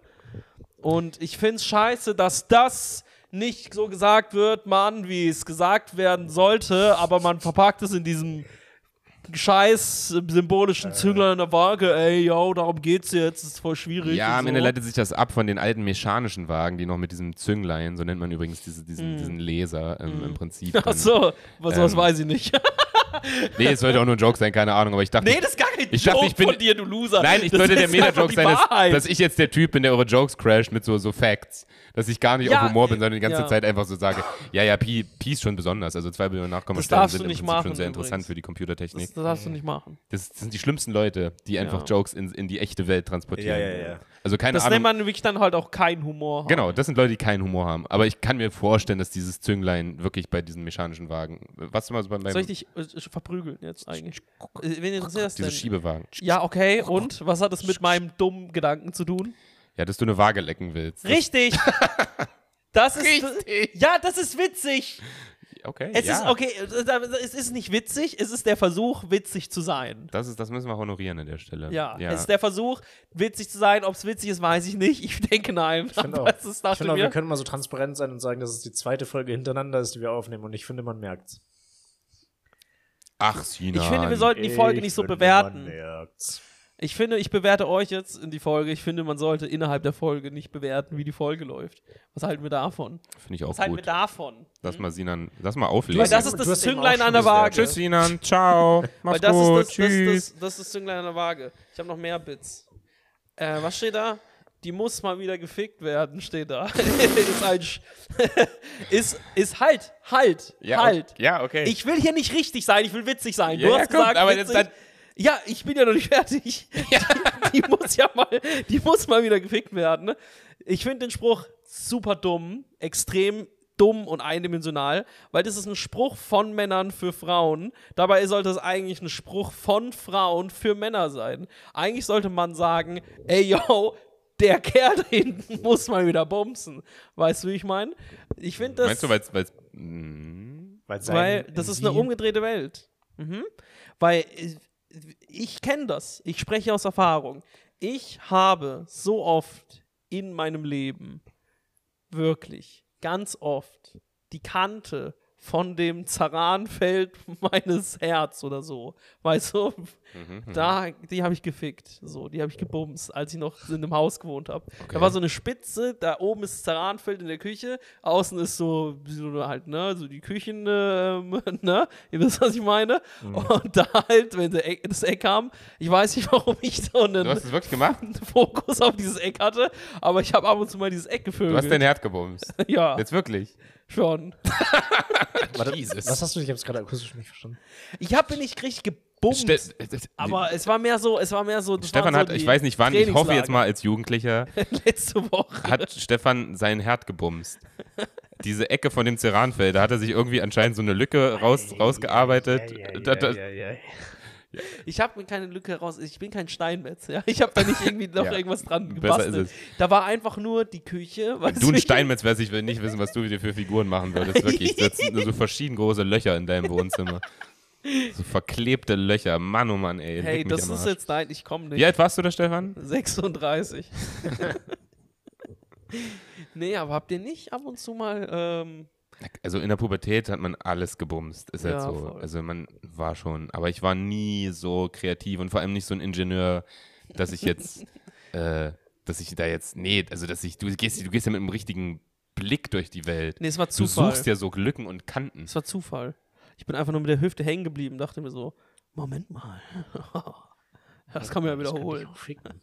Und ich finde es scheiße, dass das nicht so gesagt wird, Mann, wie es gesagt werden sollte, aber man verpackt es in diesem scheiß symbolischen Zünglein an der Waage. Ey, yo, darum geht's jetzt, ist voll schwierig. Ja, am Ende so. leitet sich das ab von den alten mechanischen Wagen, die noch mit diesem Zünglein, so nennt man übrigens diese, diesen, diesen Laser ähm, im Prinzip. Ach so, was, was Ähm, weiß ich nicht. Nee, es sollte auch nur ein Joke sein, keine Ahnung, aber ich dachte. nee, das ist gar kein Ich Joke dachte, ich bin- von dir, du Loser. Nein, ich das sollte der Meta-Joke sein, dass, ich jetzt der Typ bin, der eure Jokes crasht mit so, so Facts. Dass ich gar nicht Ja, auf Humor bin, sondern die ganze ja. Zeit einfach so sage, ja, ja, Pi, Pi ist schon besonders. Also zwei Billionen Das Nachkommastellen sind im Prinzip machen, schon sehr interessant übrigens. für die Computertechnik. das, das darfst du nicht machen. Das, das sind die schlimmsten Leute, die einfach Ja. Jokes in, in die echte Welt transportieren. Ja, ja, ja. Also keine Das Ahnung. nennt man wirklich dann halt auch keinen Humor. haben. Genau, das sind Leute, die keinen Humor haben. Aber ich kann mir vorstellen, dass dieses Zünglein wirklich bei diesen mechanischen Wagen. Was du mal so beim, Soll ich dich äh, verprügeln jetzt eigentlich? Äh, Wen interessiert das denn? Schiebewagen. Ja, okay. Und was hat das mit meinem dummen Gedanken zu tun? Ja, dass du eine Waage lecken willst. Richtig. [laughs] Das ist Richtig. ja, das ist witzig. Okay. Es ja. ist okay, es ist nicht witzig, es ist der Versuch witzig zu sein. Das, ist, das müssen wir honorieren an der Stelle. Ja, ja. es ist der Versuch witzig zu sein, ob es witzig ist, weiß ich nicht. Ich denke nein. Ich finde [laughs] auch, es ich finde auch wir können mal so transparent sein und sagen, dass es die zweite Folge hintereinander ist, die wir aufnehmen. Und ich finde, man merkt's. Ach, Sinan. ich finde, wir sollten die Folge Ich nicht so bewerten. Ich finde, ich bewerte euch jetzt in die Folge. Ich finde, man sollte innerhalb der Folge nicht bewerten, wie die Folge läuft. Was halten wir davon? Finde ich auch Was halten wir gut. davon? Lass mal Sinan, lass mal auflegen. Weil das ist das Zünglein auch an der Waage. gesagt, Tschüss, Sinan. Ciao. [laughs] Weil Mach's das gut. ist das, das, Tschüss. das, das ist Zünglein an der Waage. Ich habe noch mehr Bits. Äh, was steht da? Die muss mal wieder gefickt werden, steht da. [laughs] ist, Sch [laughs] ist, ist halt, halt, ja, halt. Okay. Ja, okay. Ich will hier nicht richtig sein, ich will witzig sein. Ja, du ja, hast guck, gesagt, aber witzig. dann- ja, ich bin ja noch nicht fertig. [laughs] Die, die muss ja mal, die muss mal wieder gefickt werden. Ne? Ich finde den Spruch super dumm, extrem dumm und eindimensional, weil das ist ein Spruch von Männern für Frauen. Dabei sollte es eigentlich ein Spruch von Frauen für Männer sein. Eigentlich sollte man sagen, ey yo, der Kerl [laughs] da hinten muss mal wieder bumsen. Weißt du, wie ich meine? Ich finde das. Meinst du, weil es. mm, Weil, sein Weil das ist eine umgedrehte Welt. Mhm. Weil äh, ich kenne das. Ich spreche aus Erfahrung. Ich habe so oft in meinem Leben wirklich ganz oft die Kante von dem Zaranfeld [laughs] meines Herz oder so. Weißt du? Mhm, Da, die habe ich gefickt. So, die habe ich gebumst, als ich noch in einem Haus gewohnt habe. Da war so eine Spitze, da oben ist das Zaranfeld in der Küche, außen ist so, so halt, ne, so die Küchen, ähm, [laughs] ne, ihr wisst, was ich meine. Und da halt, wenn Eck, das Eck kam, ich weiß nicht, [laughs] warum ich so einen, Du hast es wirklich gemacht? [laughs] einen Fokus auf dieses Eck hatte, aber ich habe ab und zu mal dieses Eck Du gevögelt. hast dein Herz gebumst. ja, Jetzt wirklich. schon. Warte, Jesus. Was hast du? Ich habe es gerade akustisch nicht verstanden. Ich habe nicht richtig gebumst. Ste aber es war mehr so, es war mehr so. Stefan so hat, ich weiß nicht wann, ich hoffe jetzt mal als Jugendlicher, [laughs] Letzte Woche. hat Stefan sein Herd gebumst. Diese Ecke von dem Ceranfeld, da hat er sich irgendwie anscheinend so eine Lücke raus, rausgearbeitet. Da, da, Ich habe mir keine Lücke raus. Ich bin kein Steinmetz. Ja? Ich habe da nicht irgendwie noch Ja. irgendwas dran Besser gebastelt. ist es. Da war einfach nur die Küche. Wenn du ein Steinmetz wärst, ich will nicht wissen, was du dir für Figuren machen würdest. Wirklich. Das sind nur so verschieden große Löcher in deinem Wohnzimmer. [laughs] [laughs] So verklebte Löcher. Mann, oh Mann, ey. Hey, das ist jetzt nein, ich komme nicht. Wie alt warst du da, Stefan? 36. [laughs] [laughs] nee, aber habt ihr nicht ab und zu mal. Ähm, Also in der Pubertät hat man alles gebumst. Ist halt Ja, so. voll. Also man war schon. Aber ich war nie so kreativ und vor allem nicht so ein Ingenieur, dass ich jetzt, äh, dass ich da jetzt, nee, also dass ich, du gehst, du gehst ja mit einem richtigen Blick durch die Welt. nee, es war Du Zufall. suchst ja so Lücken und Kanten. Es war Zufall. Ich bin einfach nur mit der Hüfte hängen geblieben, dachte mir so, Moment mal. [laughs] Das kann man ja Das könnte wiederholen. ich auch ficken.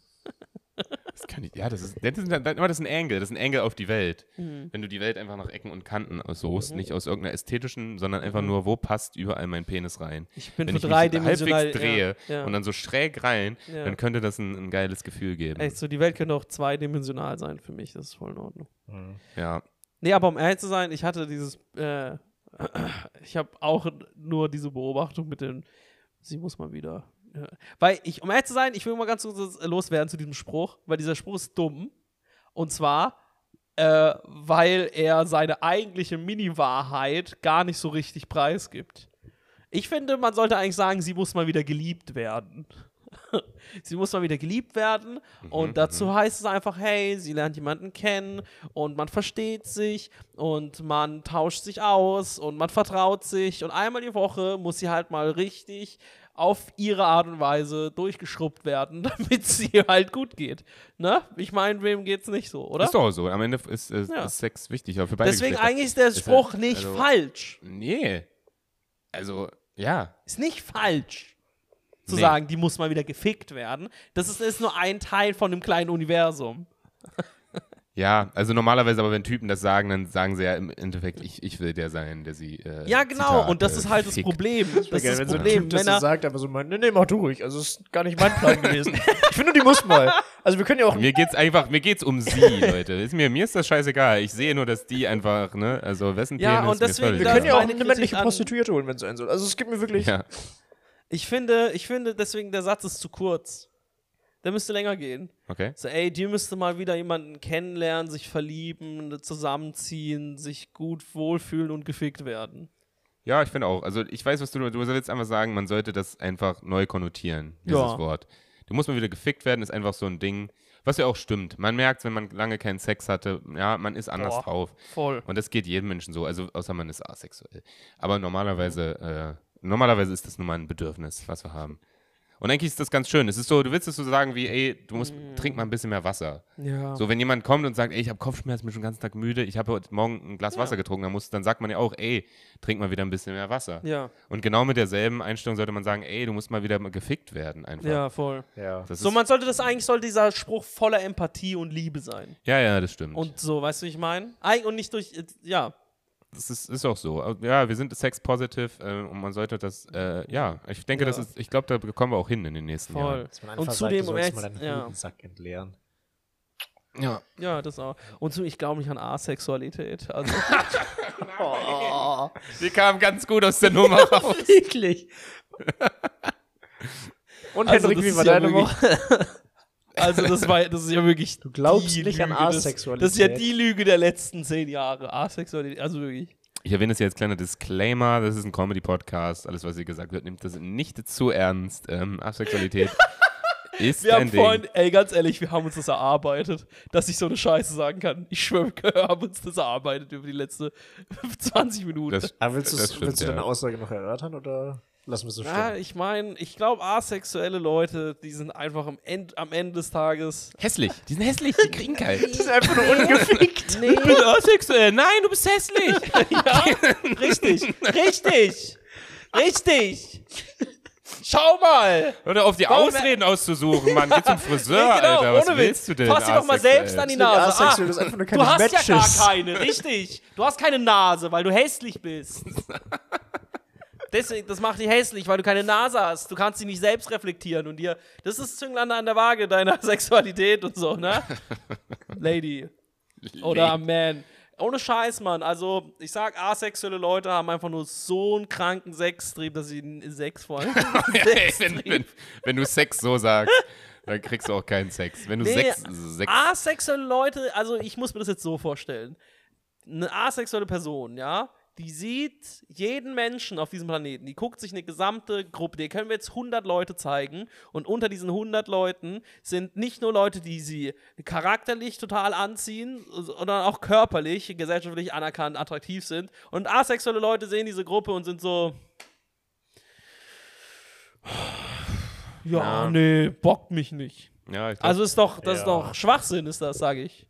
Das kann ich, ja, das ist, das ist, das ist ein Angle, das ist ein Angle auf die Welt. Mhm. Wenn du die Welt einfach nach Ecken und Kanten aussuchst, nicht aus irgendeiner ästhetischen, sondern einfach nur, wo passt überall mein Penis rein. Ich bin Wenn für ich mich dreidimensional. halbwegs drehe ja, ja. und dann so schräg rein, Ja. dann könnte das ein, ein geiles Gefühl geben. Echt so, die Welt könnte auch zweidimensional sein für mich, das ist voll in Ordnung. Ja. Nee, aber um ehrlich zu sein, ich hatte dieses, äh, ich habe auch nur diese Beobachtung mit den, sie muss mal wieder. Weil ich, um ehrlich zu sein, ich will mal ganz kurz loswerden zu diesem Spruch, weil dieser Spruch ist dumm. Und zwar, äh, weil er seine eigentliche Mini-Wahrheit gar nicht so richtig preisgibt. Ich finde, man sollte eigentlich sagen, sie muss mal wieder geliebt werden. [laughs] sie muss mal wieder geliebt werden. und dazu heißt es einfach, hey, sie lernt jemanden kennen und man versteht sich und man tauscht sich aus und man vertraut sich. Und einmal die Woche muss sie halt mal richtig auf ihre Art und Weise durchgeschrubbt werden, [laughs] damit sie halt gut geht. Ne? Ich meine, wem geht's nicht so, oder? Ist doch so. Am Ende ist, ist, Ja. ist Sex wichtig, für beide Deswegen Geschlechter. eigentlich ist der Ist Spruch halt- nicht also- falsch. Nee. Also, ja. Ist nicht falsch. Zu Nee. sagen, die muss mal wieder gefickt werden. Das ist, ist nur ein Teil von dem kleinen Universum. [laughs] Ja, also normalerweise, aber wenn Typen das sagen, dann sagen sie ja im Endeffekt, ich, ich will der sein, der sie. Äh, Ja, genau. Zitat, und das äh, ist halt das fickt. Problem. Das ist Geil, das wenn so ein Problem. Typ das so Männer, sagt, aber so meint, nee, nee, mach du ruhig. Also ist gar nicht mein Plan gewesen. Ich finde, die muss mal. Also wir können ja auch Mir geht's einfach, mir geht's um sie, [laughs] Leute. Ist mir, mir ist das scheißegal. Ich sehe nur, dass die einfach, ne, also wessen Ja, Penis und mir deswegen Wir das können ja auch eine männliche Prostituierte holen, wenn es sein soll. Also es gibt mir wirklich. Ja. Ich finde, ich finde deswegen, der Satz ist zu kurz. Der müsste länger gehen. Okay. So, ey, die müsste mal wieder jemanden kennenlernen, sich verlieben, zusammenziehen, sich gut wohlfühlen und gefickt werden. Ja, ich finde auch. Also ich weiß, was du, du willst einfach sagen, man sollte das einfach neu konnotieren, dieses Ja. Wort. Du musst mal wieder gefickt werden, ist einfach so ein Ding, was ja auch stimmt. Man merkt, wenn man lange keinen Sex hatte, ja, man ist anders Boah. drauf. Voll. Und das geht jedem Menschen so, also außer man ist asexuell. Aber normalerweise, äh, normalerweise ist das nun mal ein Bedürfnis, was wir haben. Und eigentlich ist das ganz schön. Es ist so, du willst es so sagen wie, ey, du musst, trink mal ein bisschen mehr Wasser. Ja. So, wenn jemand kommt und sagt, ey, ich habe Kopfschmerzen, bin schon den ganzen Tag müde, ich habe heute Morgen ein Glas Ja. Wasser getrunken, dann, muss, dann sagt man ja auch, ey, trink mal wieder ein bisschen mehr Wasser. Ja, Und genau mit derselben Einstellung sollte man sagen, ey, du musst mal wieder gefickt werden einfach. ja, voll. Ja. Das So, man sollte das eigentlich, sollte dieser Spruch voller Empathie und Liebe sein. ja, ja, das stimmt. Und so, weißt du, wie ich meine? Und nicht durch, äh, ja. Das ist, ist auch so. Ja, wir sind sex-positive äh, und man sollte das, äh, ja, ich denke, Ja. das ist, ich glaube, da kommen wir auch hin in den nächsten Voll. Jahren. Dass man Und einfach zudem, um ehrlich- mal deinen ja. Hodensack entleeren. Ja. Ja, das auch. Und so, ich glaube nicht an Asexualität. Also, [laughs] [laughs] Wir kamen ganz gut aus der Nummer raus. Wirklich. [laughs] Und Also, Hendrik, das wie ist war ja deine Woche? Also das, war, das ist ja wirklich. Du glaubst nicht an Asexualität. Das ist ja die Lüge der letzten zehn Jahre. Asexualität, also wirklich. Ich erwähne es hier als kleiner Disclaimer, das ist ein Comedy-Podcast, alles, was hier gesagt wird, nimmt das nicht zu ernst. Ähm, Asexualität [laughs] ist Wir ein haben Ding. vorhin, ey, ganz ehrlich, wir haben uns das erarbeitet, dass ich so eine Scheiße sagen kann. Ich schwöre, [laughs] wir haben uns das erarbeitet über die letzten [laughs] 20 Minuten. Das, Aber willst, das stimmt, willst du ja. deine Aussage noch erörtern oder lassen wir so stehen? ja, ich meine, ich glaube, asexuelle Leute, die sind einfach am Ende, am Ende des Tages. hässlich. Die sind hässlich, die kriegen kalt. [laughs] Das ist einfach nur ungefickt. [laughs] Nee, Ich bin asexuell. Nein, du bist hässlich. [laughs] ja, richtig, richtig, richtig. Schau mal. Hör auf, die Warum- Ausreden auszusuchen, Mann. Geh zum Friseur, Nee, genau, Alter. Was ohne willst Witz. du denn? Fass dir doch mal selbst an die Nase. asexuell, Ah, das ist einfach nur keine du hast Matches. ja gar keine, richtig. Du hast keine Nase, weil du hässlich bist. Deswegen, das macht dich hässlich, weil du keine Nase hast. Du kannst sie nicht selbst reflektieren und dir, das ist Zünglein an der Waage deiner [laughs] Sexualität und so, ne? [laughs] Lady. Oder Man. Ohne Scheiß, Mann. Also, ich sag, asexuelle Leute haben einfach nur so einen kranken Sextrieb, dass sie einen Sex wollen. [laughs] wenn, wenn, wenn du Sex so sagst, dann kriegst du auch keinen Sex. Wenn du Nee, Sex, Sex asexuelle Leute, also ich muss mir das jetzt so vorstellen. Eine asexuelle Person, ja, die sieht jeden Menschen auf diesem Planeten, die guckt sich eine gesamte Gruppe, die können wir jetzt 100 Leute zeigen und unter diesen 100 Leuten sind nicht nur Leute, die sie charakterlich total anziehen, sondern auch körperlich, gesellschaftlich anerkannt, attraktiv sind und asexuelle Leute sehen diese Gruppe und sind so ja, Ja. nee, bockt mich nicht. ja, ich glaub, Also ist doch, das ist Ja. doch Schwachsinn, ist das, sage ich.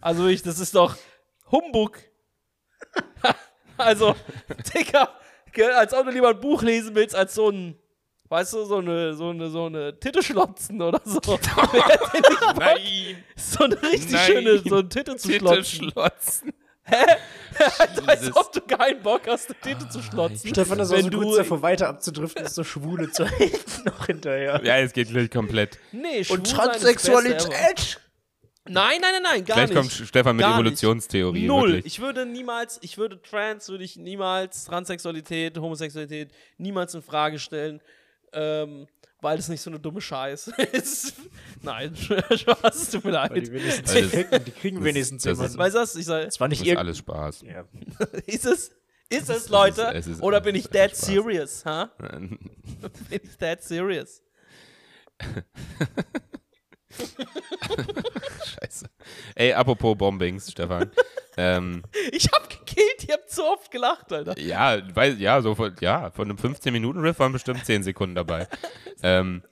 Also ich, das ist doch Humbug. [laughs] also, Digga, als ob du lieber ein Buch lesen willst, als so ein, weißt du, so eine, so eine, so eine Titte schlotzen oder so. [laughs] Nein! so eine richtig Nein. schöne, so eine Titte zu Titte schlotzen. schlotzen. Als Jesus. ob du keinen Bock hast, eine Titte zu schlotzen. Stefan ist auch Wenn so du- kurz davor weiter abzudriften, ist so Schwule zu [laughs] helfen noch hinterher. Ja, es geht gleich komplett. Nee, schwul Und das. Transsexualität? Nein, nein, nein, nein, gar Gleich nicht. kommt Stefan mit Gar nicht. Evolutionstheorie. Null. Wirklich. Ich würde niemals, ich würde Trans, würde ich niemals Transsexualität, Homosexualität niemals in Frage stellen, ähm, weil das nicht so eine dumme Scheiße ist. [laughs] Nein, [laughs] Spaß, es tut mir Weil die leid. wenigstens ficken, die kriegen das- wenigstens das jemanden. ist- Weißt du was? Ich sag, Es war nicht Das ist alles Spaß. Ja. [laughs] ist es, ist es, ist- Leute? es ist- Oder bin ich es ist dead Spaß. serious, ha? Bin ich dead serious? Scheiße. Ey, apropos Bombings, Stefan. ähm, Ich hab gekillt, ihr habt so oft gelacht, Alter. ja, weil, ja, so von, ja, von einem 15-Minuten-Riff waren bestimmt 10 Sekunden dabei. ähm,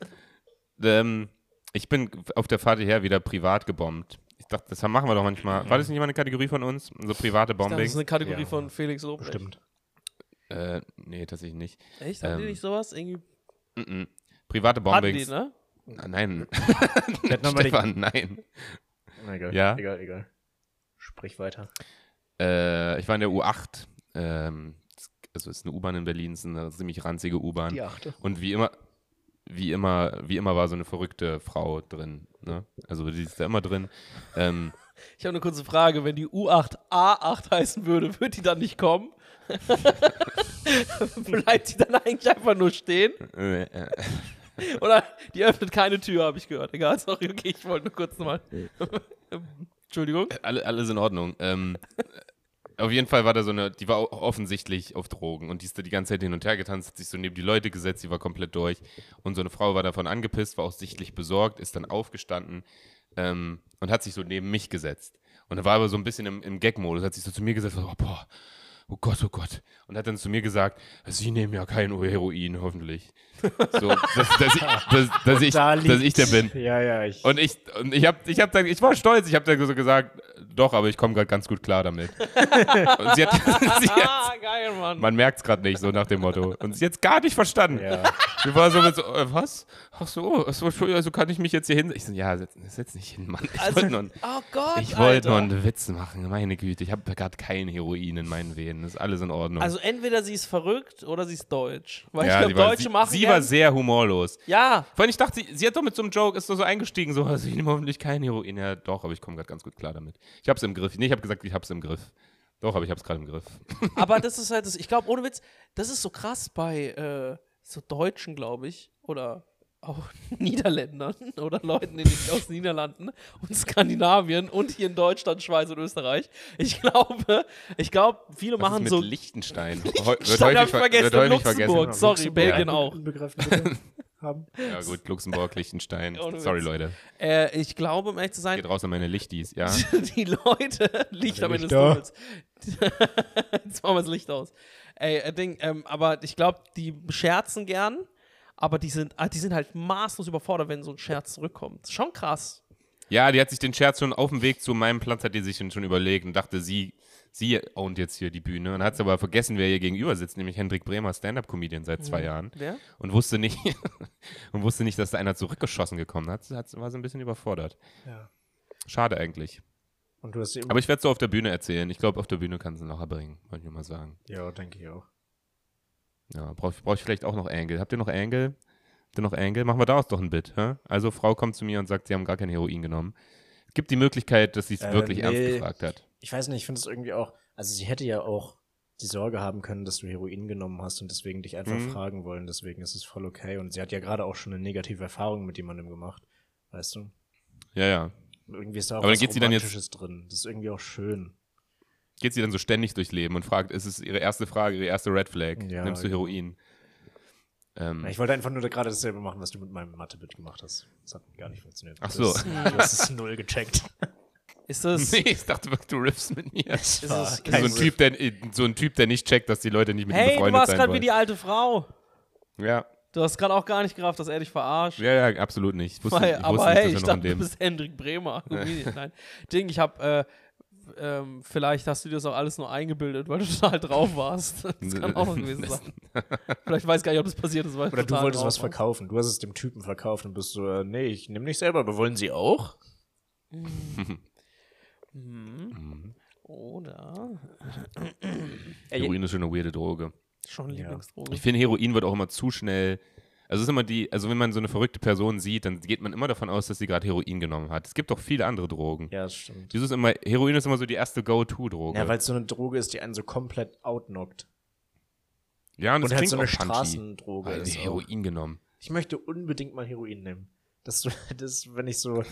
ähm, ich bin auf der Fahrt hierher wieder privat gebombt. Ich dachte, das machen wir doch manchmal. War das nicht mal eine Kategorie von uns? So private Das ist Bombings? eine Kategorie Ja. von Felix Lobrecht. Bestimmt. Äh, nee, tatsächlich nicht. Echt? Haben die Ähm, nicht sowas? Irgendwie Mm -mm. Private hatten die, Bombings. ne? Nein. [laughs] Die- Stefan, nein. Egal, Ja? egal, egal. Sprich weiter. Äh, ich war in der U8. Ähm, also es ist eine U-Bahn in Berlin, es ist eine ziemlich ranzige U-Bahn. Die achte. Und wie immer, wie immer, wie immer war so eine verrückte Frau drin. Ne? Also die ist da immer drin. Ähm, [laughs] Ich habe eine kurze Frage. Wenn die U8 A8 heißen würde, würde die dann nicht kommen? [laughs] Bleibt die dann eigentlich einfach nur stehen? Äh, [laughs] äh, Oder die öffnet keine Tür, habe ich gehört. Egal, sorry, okay, ich wollte nur kurz nochmal. [laughs] Entschuldigung. alle, alles in Ordnung. Ähm, auf jeden Fall war da so eine, die war offensichtlich auf Drogen und die ist da die ganze Zeit hin und her getanzt, hat sich so neben die Leute gesetzt, die war komplett durch. Und so eine Frau war davon angepisst, war auch sichtlich besorgt, ist dann aufgestanden ähm, und hat sich so neben mich gesetzt. Und er war aber so ein bisschen im, im Gag-Modus, hat sich so zu mir gesetzt, so, oh, boah, oh Gott, oh Gott. Und hat dann zu mir gesagt, Sie nehmen ja kein Heroin, hoffentlich. So, dass, dass, ich, dass, dass, ich, [laughs] Da dass ich der bin. Ja, ja, ich. Und ich, und ich hab, ich hab dann, ich war stolz, ich habe dann so gesagt, doch, aber ich komme gerade ganz gut klar damit. [laughs] und sie hat, [laughs] sie hat Ah, geil, Mann. man merkt es gerade nicht, so nach dem Motto. Und sie hat es gar nicht verstanden. ja. Sie war so mit so, äh, was? Ach so, ach so, also kann ich mich jetzt hier hin? Ich so, ja, setz, setz nicht hin, Mann. Ich Also, wollte nur, oh Gott, ich wollte nur einen Witz machen, meine Güte. Ich habe gerade kein Heroin in meinen Venen. Das ist alles in Ordnung. Also entweder sie ist verrückt oder sie ist deutsch. Weil ja, ich glaube, Deutsche sie, machen sie war sehr humorlos. Ja, Vor allem, ich dachte, sie, sie hat doch mit so einem Joke, ist doch so eingestiegen, so, [laughs] also ich nehme hoffentlich kein Heroin. Ja, doch, aber ich komme gerade ganz gut klar damit. Ich hab's im Griff. Nee, ich habe gesagt, ich hab's im Griff. Doch, aber ich hab's gerade im Griff. [laughs] aber das ist halt das, ich glaube, ohne Witz, das ist so krass bei äh, so Deutschen, glaube ich, oder auch [laughs] Niederländern oder Leuten in den, aus den Niederlanden und Skandinavien und hier in Deutschland, Schweiz und Österreich. Ich glaube, ich glaube, viele Was ist machen mit so. Liechtenstein. [laughs] Heu- wird Stein hab häufig, ich ver- vergessen, wird Luxemburg. vergessen. Sorry, Belgien Ja. auch. [laughs] Haben. Ja gut, Luxemburg, Liechtenstein. Sorry. Leute. Äh, ich glaube, um ehrlich zu sein, Geht raus an meine Lichtis, ja. die Leute, Licht am Ende des Lichter. Tunnels. Jetzt machen wir das Licht aus. Ey, äh, Ding, ähm, aber ich glaube, die scherzen gern, aber die sind, ah, die sind halt maßlos überfordert, wenn so ein Scherz zurückkommt. Schon krass. Ja, die hat sich den Scherz schon auf dem Weg zu meinem Platz, hat die sich den schon überlegt und dachte, sie, sie ownt jetzt hier die Bühne und hat es aber vergessen, wer ihr gegenüber sitzt, nämlich Hendrik Bremer, Stand-Up-Comedian seit zwei Jahren Wer? und wusste nicht, [laughs] und wusste nicht, dass da einer zurückgeschossen gekommen hat. hat war so ein bisschen überfordert. Ja. Schade eigentlich. Und du hast sie Aber ich werde es so auf der Bühne erzählen. Ich glaube, auf der Bühne kann es noch erbringen, wollte ich nur mal sagen. Ja, denke ich auch. Ja, brauche ich, brauch ich vielleicht auch noch Angle. Habt ihr noch Angle? Habt ihr noch Angle? Machen wir daraus doch ein Bit. Hä? Also, Frau kommt zu mir und sagt, sie haben gar kein Heroin genommen. Es gibt die Möglichkeit, dass sie es Äh, wirklich ernst nee. gefragt hat. Ich weiß nicht, ich finde es irgendwie auch, also sie hätte ja auch die Sorge haben können, dass du Heroin genommen hast und deswegen dich einfach Mhm. fragen wollen. Deswegen ist es voll okay. Und sie hat ja gerade auch schon eine negative Erfahrung mit jemandem gemacht. Weißt du? Ja, ja. Irgendwie ist da auch Aber was geht sie dann jetzt- Romantisches drin. Das ist irgendwie auch schön. Geht sie dann so ständig durchs Leben und fragt, ist es ihre erste Frage, ihre erste Red Flag? Ja, Nimmst du genau. Heroin? Ähm, Ich wollte einfach nur gerade dasselbe machen, was du mit meinem Mathebild gemacht hast. Das hat gar nicht funktioniert. Ach Du so. hast- Du hast es null gecheckt. [laughs] Ist das. nee, ich dachte wirklich, du riffst mit mir. Ist es- [laughs] so, kein ein typ, der, so ein Typ, der nicht checkt, dass die Leute nicht mit ihm Hey, du befreundet warst gerade wie die alte Frau. ja, Du hast gerade auch gar nicht gerafft, dass er dich verarscht. ja, ja, absolut nicht. Ich wusste, Weil, ich aber wusste hey, nicht, ich dass er noch dachte, du bist Hendrik Bremer. [laughs] Nein. Ding, ich hab, äh, ähm, vielleicht hast du dir das auch alles nur eingebildet, weil du [laughs] total drauf warst. [laughs] Das kann auch noch gewesen sein. Vielleicht weiß gar nicht, ob das passiert ist, weil Oder du wolltest was warst. verkaufen. Du hast es dem Typen verkauft und bist so, äh, nee, ich nehme nicht selber, aber wollen sie auch? Mhm. Oder Heroin ist schon eine weirde Droge. schon Ja. Lieblingsdroge. Ich finde, Heroin wird auch immer zu schnell. Also es ist immer die, also wenn man so eine verrückte Person sieht, dann geht man immer davon aus, dass sie gerade Heroin genommen hat. Es gibt auch viele andere Drogen. Ja, das stimmt. Dieses immer, Heroin ist immer so die erste Go-To-Droge. Ja, weil es so eine Droge ist, die einen so komplett outknockt. ja, und, Und das halt so eine auch. Straßendroge Weil ist auch. Heroin genommen. Ich möchte unbedingt mal Heroin nehmen. Das, [laughs] das, wenn ich so,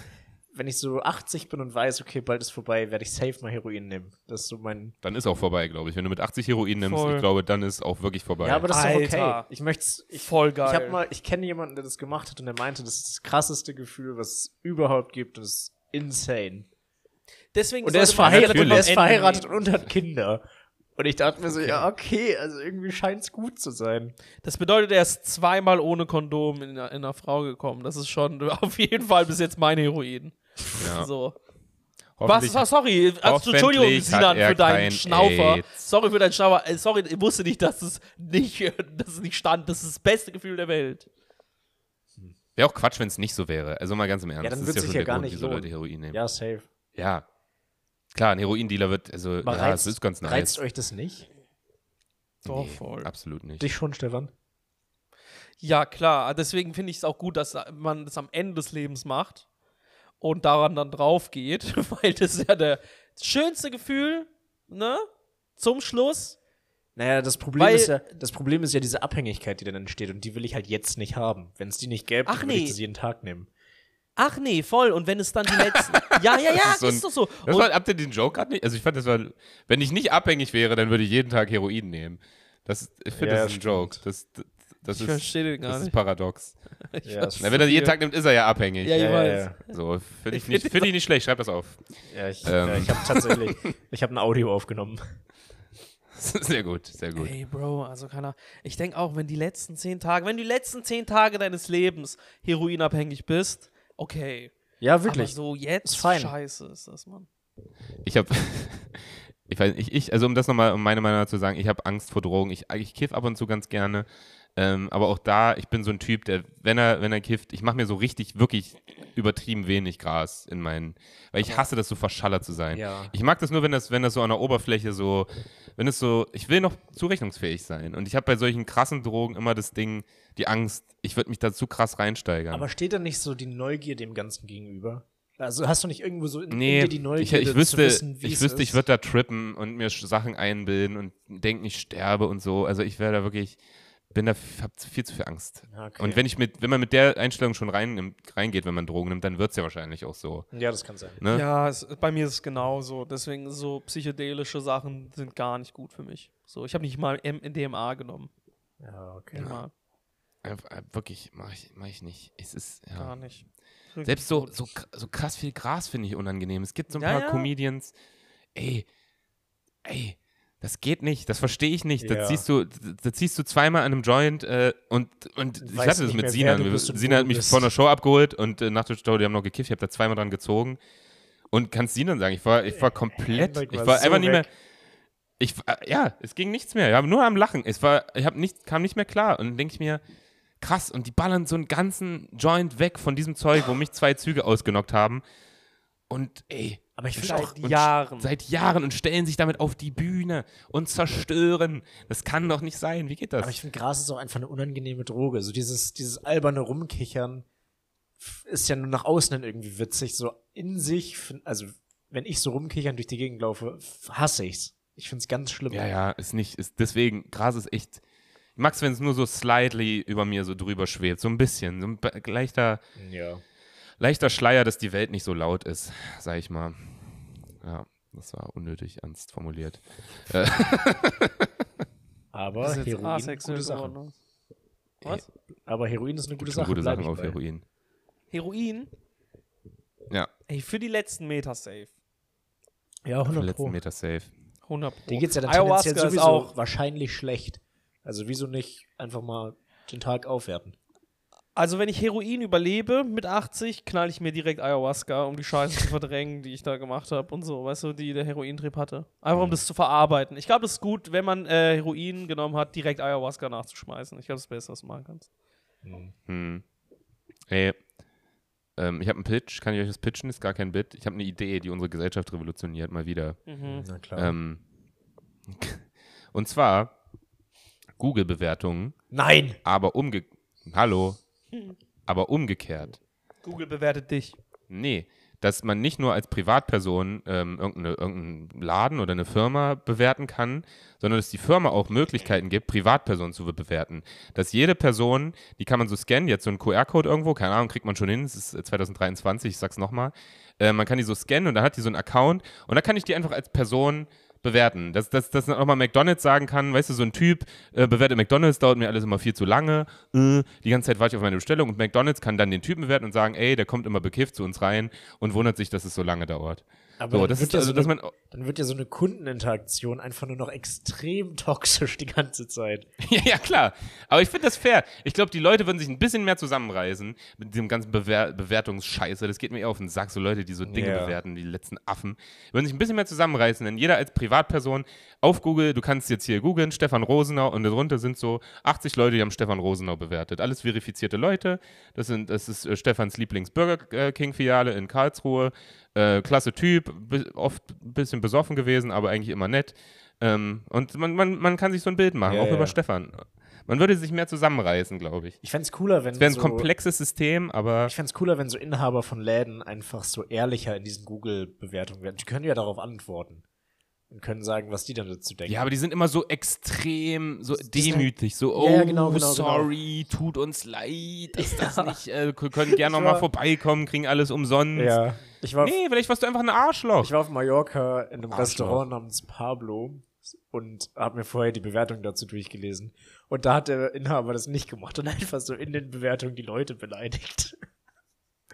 wenn ich so 80 bin und weiß, okay, bald ist vorbei, werde ich safe mal Heroin nehmen. Das ist so mein. Dann ist auch vorbei, glaube ich. Wenn du mit 80 Heroin nimmst, Voll. ich glaube, dann ist auch wirklich vorbei. Ja, aber das ist doch Alter. okay. Ich möchte ich, Voll geil. Ich habe mal, ich kenne jemanden, der das gemacht hat und der meinte, das ist das krasseste Gefühl, was es überhaupt gibt. Das ist insane. Deswegen Und er ist man verheiratet, und er ist verheiratet und hat Kinder. Und ich dachte mir so, ja, okay, also irgendwie scheint es gut zu sein. Das bedeutet, er ist zweimal ohne Kondom in, in einer Frau gekommen. Das ist schon [laughs] auf jeden Fall bis jetzt mein Heroin. Ja. [laughs] So. Was? Was? Sorry. Also, Entschuldigung, Sinan, für deinen Schnaufer. AIDS. Sorry für deinen Schnaufer. Äh, Sorry, ich wusste nicht, dass es nicht, dass es nicht stand. Das ist das beste Gefühl der Welt. Wäre auch Quatsch, wenn es nicht so wäre. Also mal ganz im Ernst. Ja, dann das ist ja sich ja gar Grund, nicht wieso lohnen. Leute Heroin nehmen. Ja, safe. Ja. Klar, ein Heroin-Dealer wird, also, Aber ja, reizt, es ist ganz nice. reizt euch das nicht? Doch, Nee, voll. Absolut nicht. Dich schon, Stefan? Ja, klar. Deswegen finde ich es auch gut, dass man das am Ende des Lebens macht und daran dann drauf geht, [laughs] weil das ist ja der das schönste Gefühl, ne? Zum Schluss. Naja, das Problem, Weil- ist ja, das Problem ist ja diese Abhängigkeit, die dann entsteht und die will ich halt jetzt nicht haben. Wenn es die nicht gäbe, würde ich nee. das jeden Tag nehmen. Ach nee, voll. Und wenn es dann die letzten. [laughs] ja, ja, ja, ist so ein- ist doch so. Das war, habt ihr den Joke gerade nicht? Also ich fand, das war, wenn ich nicht abhängig wäre, dann würde ich jeden Tag Heroin nehmen. Das, ich finde, Ja, das ist ein stimmt. Joke. Das, das, das ich ist, verstehe den das gar ist nicht. paradox. [laughs] Ich Ja, Na, wenn er jeden Tag nimmt, ist er ja abhängig. Ja, ich weiß. ja. So, finde ich, Ich nicht, find ich nicht schlecht. Schreib das auf. Ja, ich, Ähm. ja, ich habe tatsächlich, ich habe ein Audio aufgenommen. [laughs] Sehr gut, sehr gut. Ey, Bro, also keiner. Ich denke auch, wenn die letzten zehn Tage, wenn du die letzten zehn Tage deines Lebens heroinabhängig bist, okay. Ja, Aber wirklich. so jetzt Ist fein. scheiße ist das, Mann. Ich habe, [laughs] ich weiß nicht, ich, also um das nochmal, um meine Meinung zu sagen, ich habe Angst vor Drogen. Ich, ich kiff ab und zu ganz gerne. Ähm, aber auch da, ich bin so ein Typ, der, wenn er, wenn er kifft, ich mache mir so richtig, wirklich übertrieben wenig Gras in meinen, weil ich hasse das so verschallert zu sein. Ja. Ich mag das nur, wenn das, wenn das so an der Oberfläche so, wenn es so, ich will noch zurechnungsfähig sein. Und ich habe bei solchen krassen Drogen immer das Ding, die Angst, ich würde mich da zu krass reinsteigern. Aber steht da nicht so die Neugier dem Ganzen gegenüber? Also hast du nicht irgendwo so in, in Nee, dir die ich, Neugier ich zu wüsste, wissen, wie ich es wüsste, ist? ich würde da trippen und mir Sachen einbilden und denken, ich sterbe und so. Also ich wäre da wirklich, bin da, hab viel zu viel Angst. Ja, okay. Und wenn ich mit, wenn man mit der Einstellung schon rein, reingeht, wenn man Drogen nimmt, dann wird es ja wahrscheinlich auch so. ja, das kann sein. Ne? Ja, es, bei mir ist es genauso. Deswegen so psychedelische Sachen sind gar nicht gut für mich. So, ich habe nicht mal M DMA genommen. Ja, okay. Einfach, äh, wirklich, mache ich, mach ich nicht. Es ist, ja. Gar nicht. Wirklich Selbst so, so, so krass viel Gras finde ich unangenehm. Es gibt so ein Ja, paar ja. Comedians, ey, ey, das geht nicht, das verstehe ich nicht. Ja. Das ziehst du, da ziehst du zweimal an einem Joint äh, und, und ich weißt hatte das mit Sinan. Sinan hat mich bist. vor einer Show abgeholt und äh, nach der Show, die haben noch gekifft, ich habe da zweimal dran gezogen. Und kannst Sinan sagen, ich war, ich war komplett, Hendrik ich war war so einfach nicht mehr, weg. ich, war- ja, es ging nichts mehr. Ich habe nur am Lachen. Es war, ich habe nicht, kam nicht mehr klar. Und dann denke ich mir, krass, und die ballern so einen ganzen Joint weg von diesem Zeug, wo mich zwei Züge ausgenockt haben. Und ey, Aber ich finde Seit auch, Jahren. seit Jahren und stellen sich damit auf die Bühne und zerstören. Das kann doch nicht sein. Wie geht das? aber ich finde, Gras ist auch einfach eine unangenehme Droge. So dieses, dieses alberne Rumkichern ist ja nur nach außen hin irgendwie witzig. So in sich, also wenn ich so rumkichern durch die Gegend laufe, hasse ich's. Ich find's ganz schlimm. Ja, ja, ist nicht, ist deswegen, Gras ist echt. Ich mag's, wenn es nur so slightly über mir so drüber schwebt. So ein bisschen. So ein leichter, ja. Leichter Schleier, dass die Welt nicht so laut ist, sag ich mal. Ja, das war unnötig ernst formuliert. Aber Das ist jetzt Heroin, asexuell gute Sache. ne? Was? Aber Heroin ist eine gute Sache. gute Sachen auf bei. Heroin. Heroin? Ja, Ey, für die letzten Meter safe. Ja, auf den 100 letzten Pro. Meter safe. 100 Pro. Dir geht's ja dann Ayahuasca tendenziell sowieso auch. wahrscheinlich schlecht. Also wieso nicht einfach mal den Tag aufwerten? Also, wenn ich Heroin überlebe mit 80, knall ich mir direkt Ayahuasca, um die Scheiße zu verdrängen, die ich da gemacht habe und so, weißt du, die der Herointrip hatte. Einfach um das zu verarbeiten. Ich glaube, das ist gut, wenn man äh, Heroin genommen hat, direkt Ayahuasca nachzuschmeißen. Ich glaube, das ist das Beste, was du machen kannst. Hm. Ey, ähm, ich habe einen Pitch. Kann ich euch das pitchen? Ist gar kein Bit. Ich habe eine Idee, die unsere Gesellschaft revolutioniert, mal wieder. Mhm. Na klar. Ähm, und zwar Google-Bewertungen, Nein! aber umge... Hallo. Aber umgekehrt. Google bewertet dich. Nee, dass man nicht nur als Privatperson ähm, irgendeine, irgendeinen Laden oder eine Firma bewerten kann, sondern dass die Firma auch Möglichkeiten gibt, Privatpersonen zu bewerten. Dass jede Person, die kann man so scannen, jetzt so einen QR-Code irgendwo, keine Ahnung, kriegt man schon hin, es ist äh, 2023, ich sag's nochmal. Äh, man kann die so scannen und dann hat die so einen Account und dann kann ich die einfach als Person bewerten. Dass, dass, dass dann auch mal McDonalds sagen kann, weißt du, so ein Typ äh, bewertet McDonalds, dauert mir alles immer viel zu lange, äh, die ganze Zeit warte ich auf meine Bestellung und McDonalds kann dann den Typen bewerten und sagen, ey, der kommt immer bekifft zu uns rein und wundert sich, dass es so lange dauert. Aber So, dann das wird ist ja also, so dass eine, man, dann wird ja so eine Kundeninteraktion einfach nur noch extrem [laughs] toxisch die ganze Zeit. [laughs] ja, ja, klar. Aber ich finde das fair. Ich glaube, die Leute würden sich ein bisschen mehr zusammenreißen mit diesem ganzen Bewer Bewertungsscheiße. Das geht mir eher auf den Sack, so Leute, die so Dinge Ja. bewerten, die letzten Affen. Würden sich ein bisschen mehr zusammenreißen, denn jeder als Privatperson auf Google, du kannst jetzt hier googeln, Stefan Rosenau, und darunter sind so 80 Leute, die haben Stefan Rosenau bewertet. Alles verifizierte Leute. Das, sind, das ist äh, Stefans Lieblings-Burger King-Filiale in Karlsruhe. Äh, klasse Typ, oft ein bisschen besoffen gewesen, aber eigentlich immer nett. Ähm, und man, man, man kann sich so ein Bild machen, Ja, auch ja. über Stefan. Man würde sich mehr zusammenreißen, glaube ich. Ich fänd's cooler, wenn Es wäre ein so, komplexes System, aber Ich fänd's cooler, wenn so Inhaber von Läden einfach so ehrlicher in diesen Google-Bewertungen werden. Die können ja darauf antworten. Und können sagen, was die dann dazu denken. ja, aber die sind immer so extrem, so demütig, so oh Ja, ja, genau, genau, sorry, tut uns leid, dass das [laughs] nicht, äh, können gerne Ich noch mal war- vorbeikommen, kriegen alles umsonst. ja. Ich war, Nee, vielleicht warst du einfach ein Arschloch. ich war auf Mallorca in einem Arschloch. Restaurant namens Pablo und habe mir vorher die Bewertung dazu durchgelesen. Und da hat der Inhaber das nicht gemacht und einfach so in den Bewertungen die Leute beleidigt.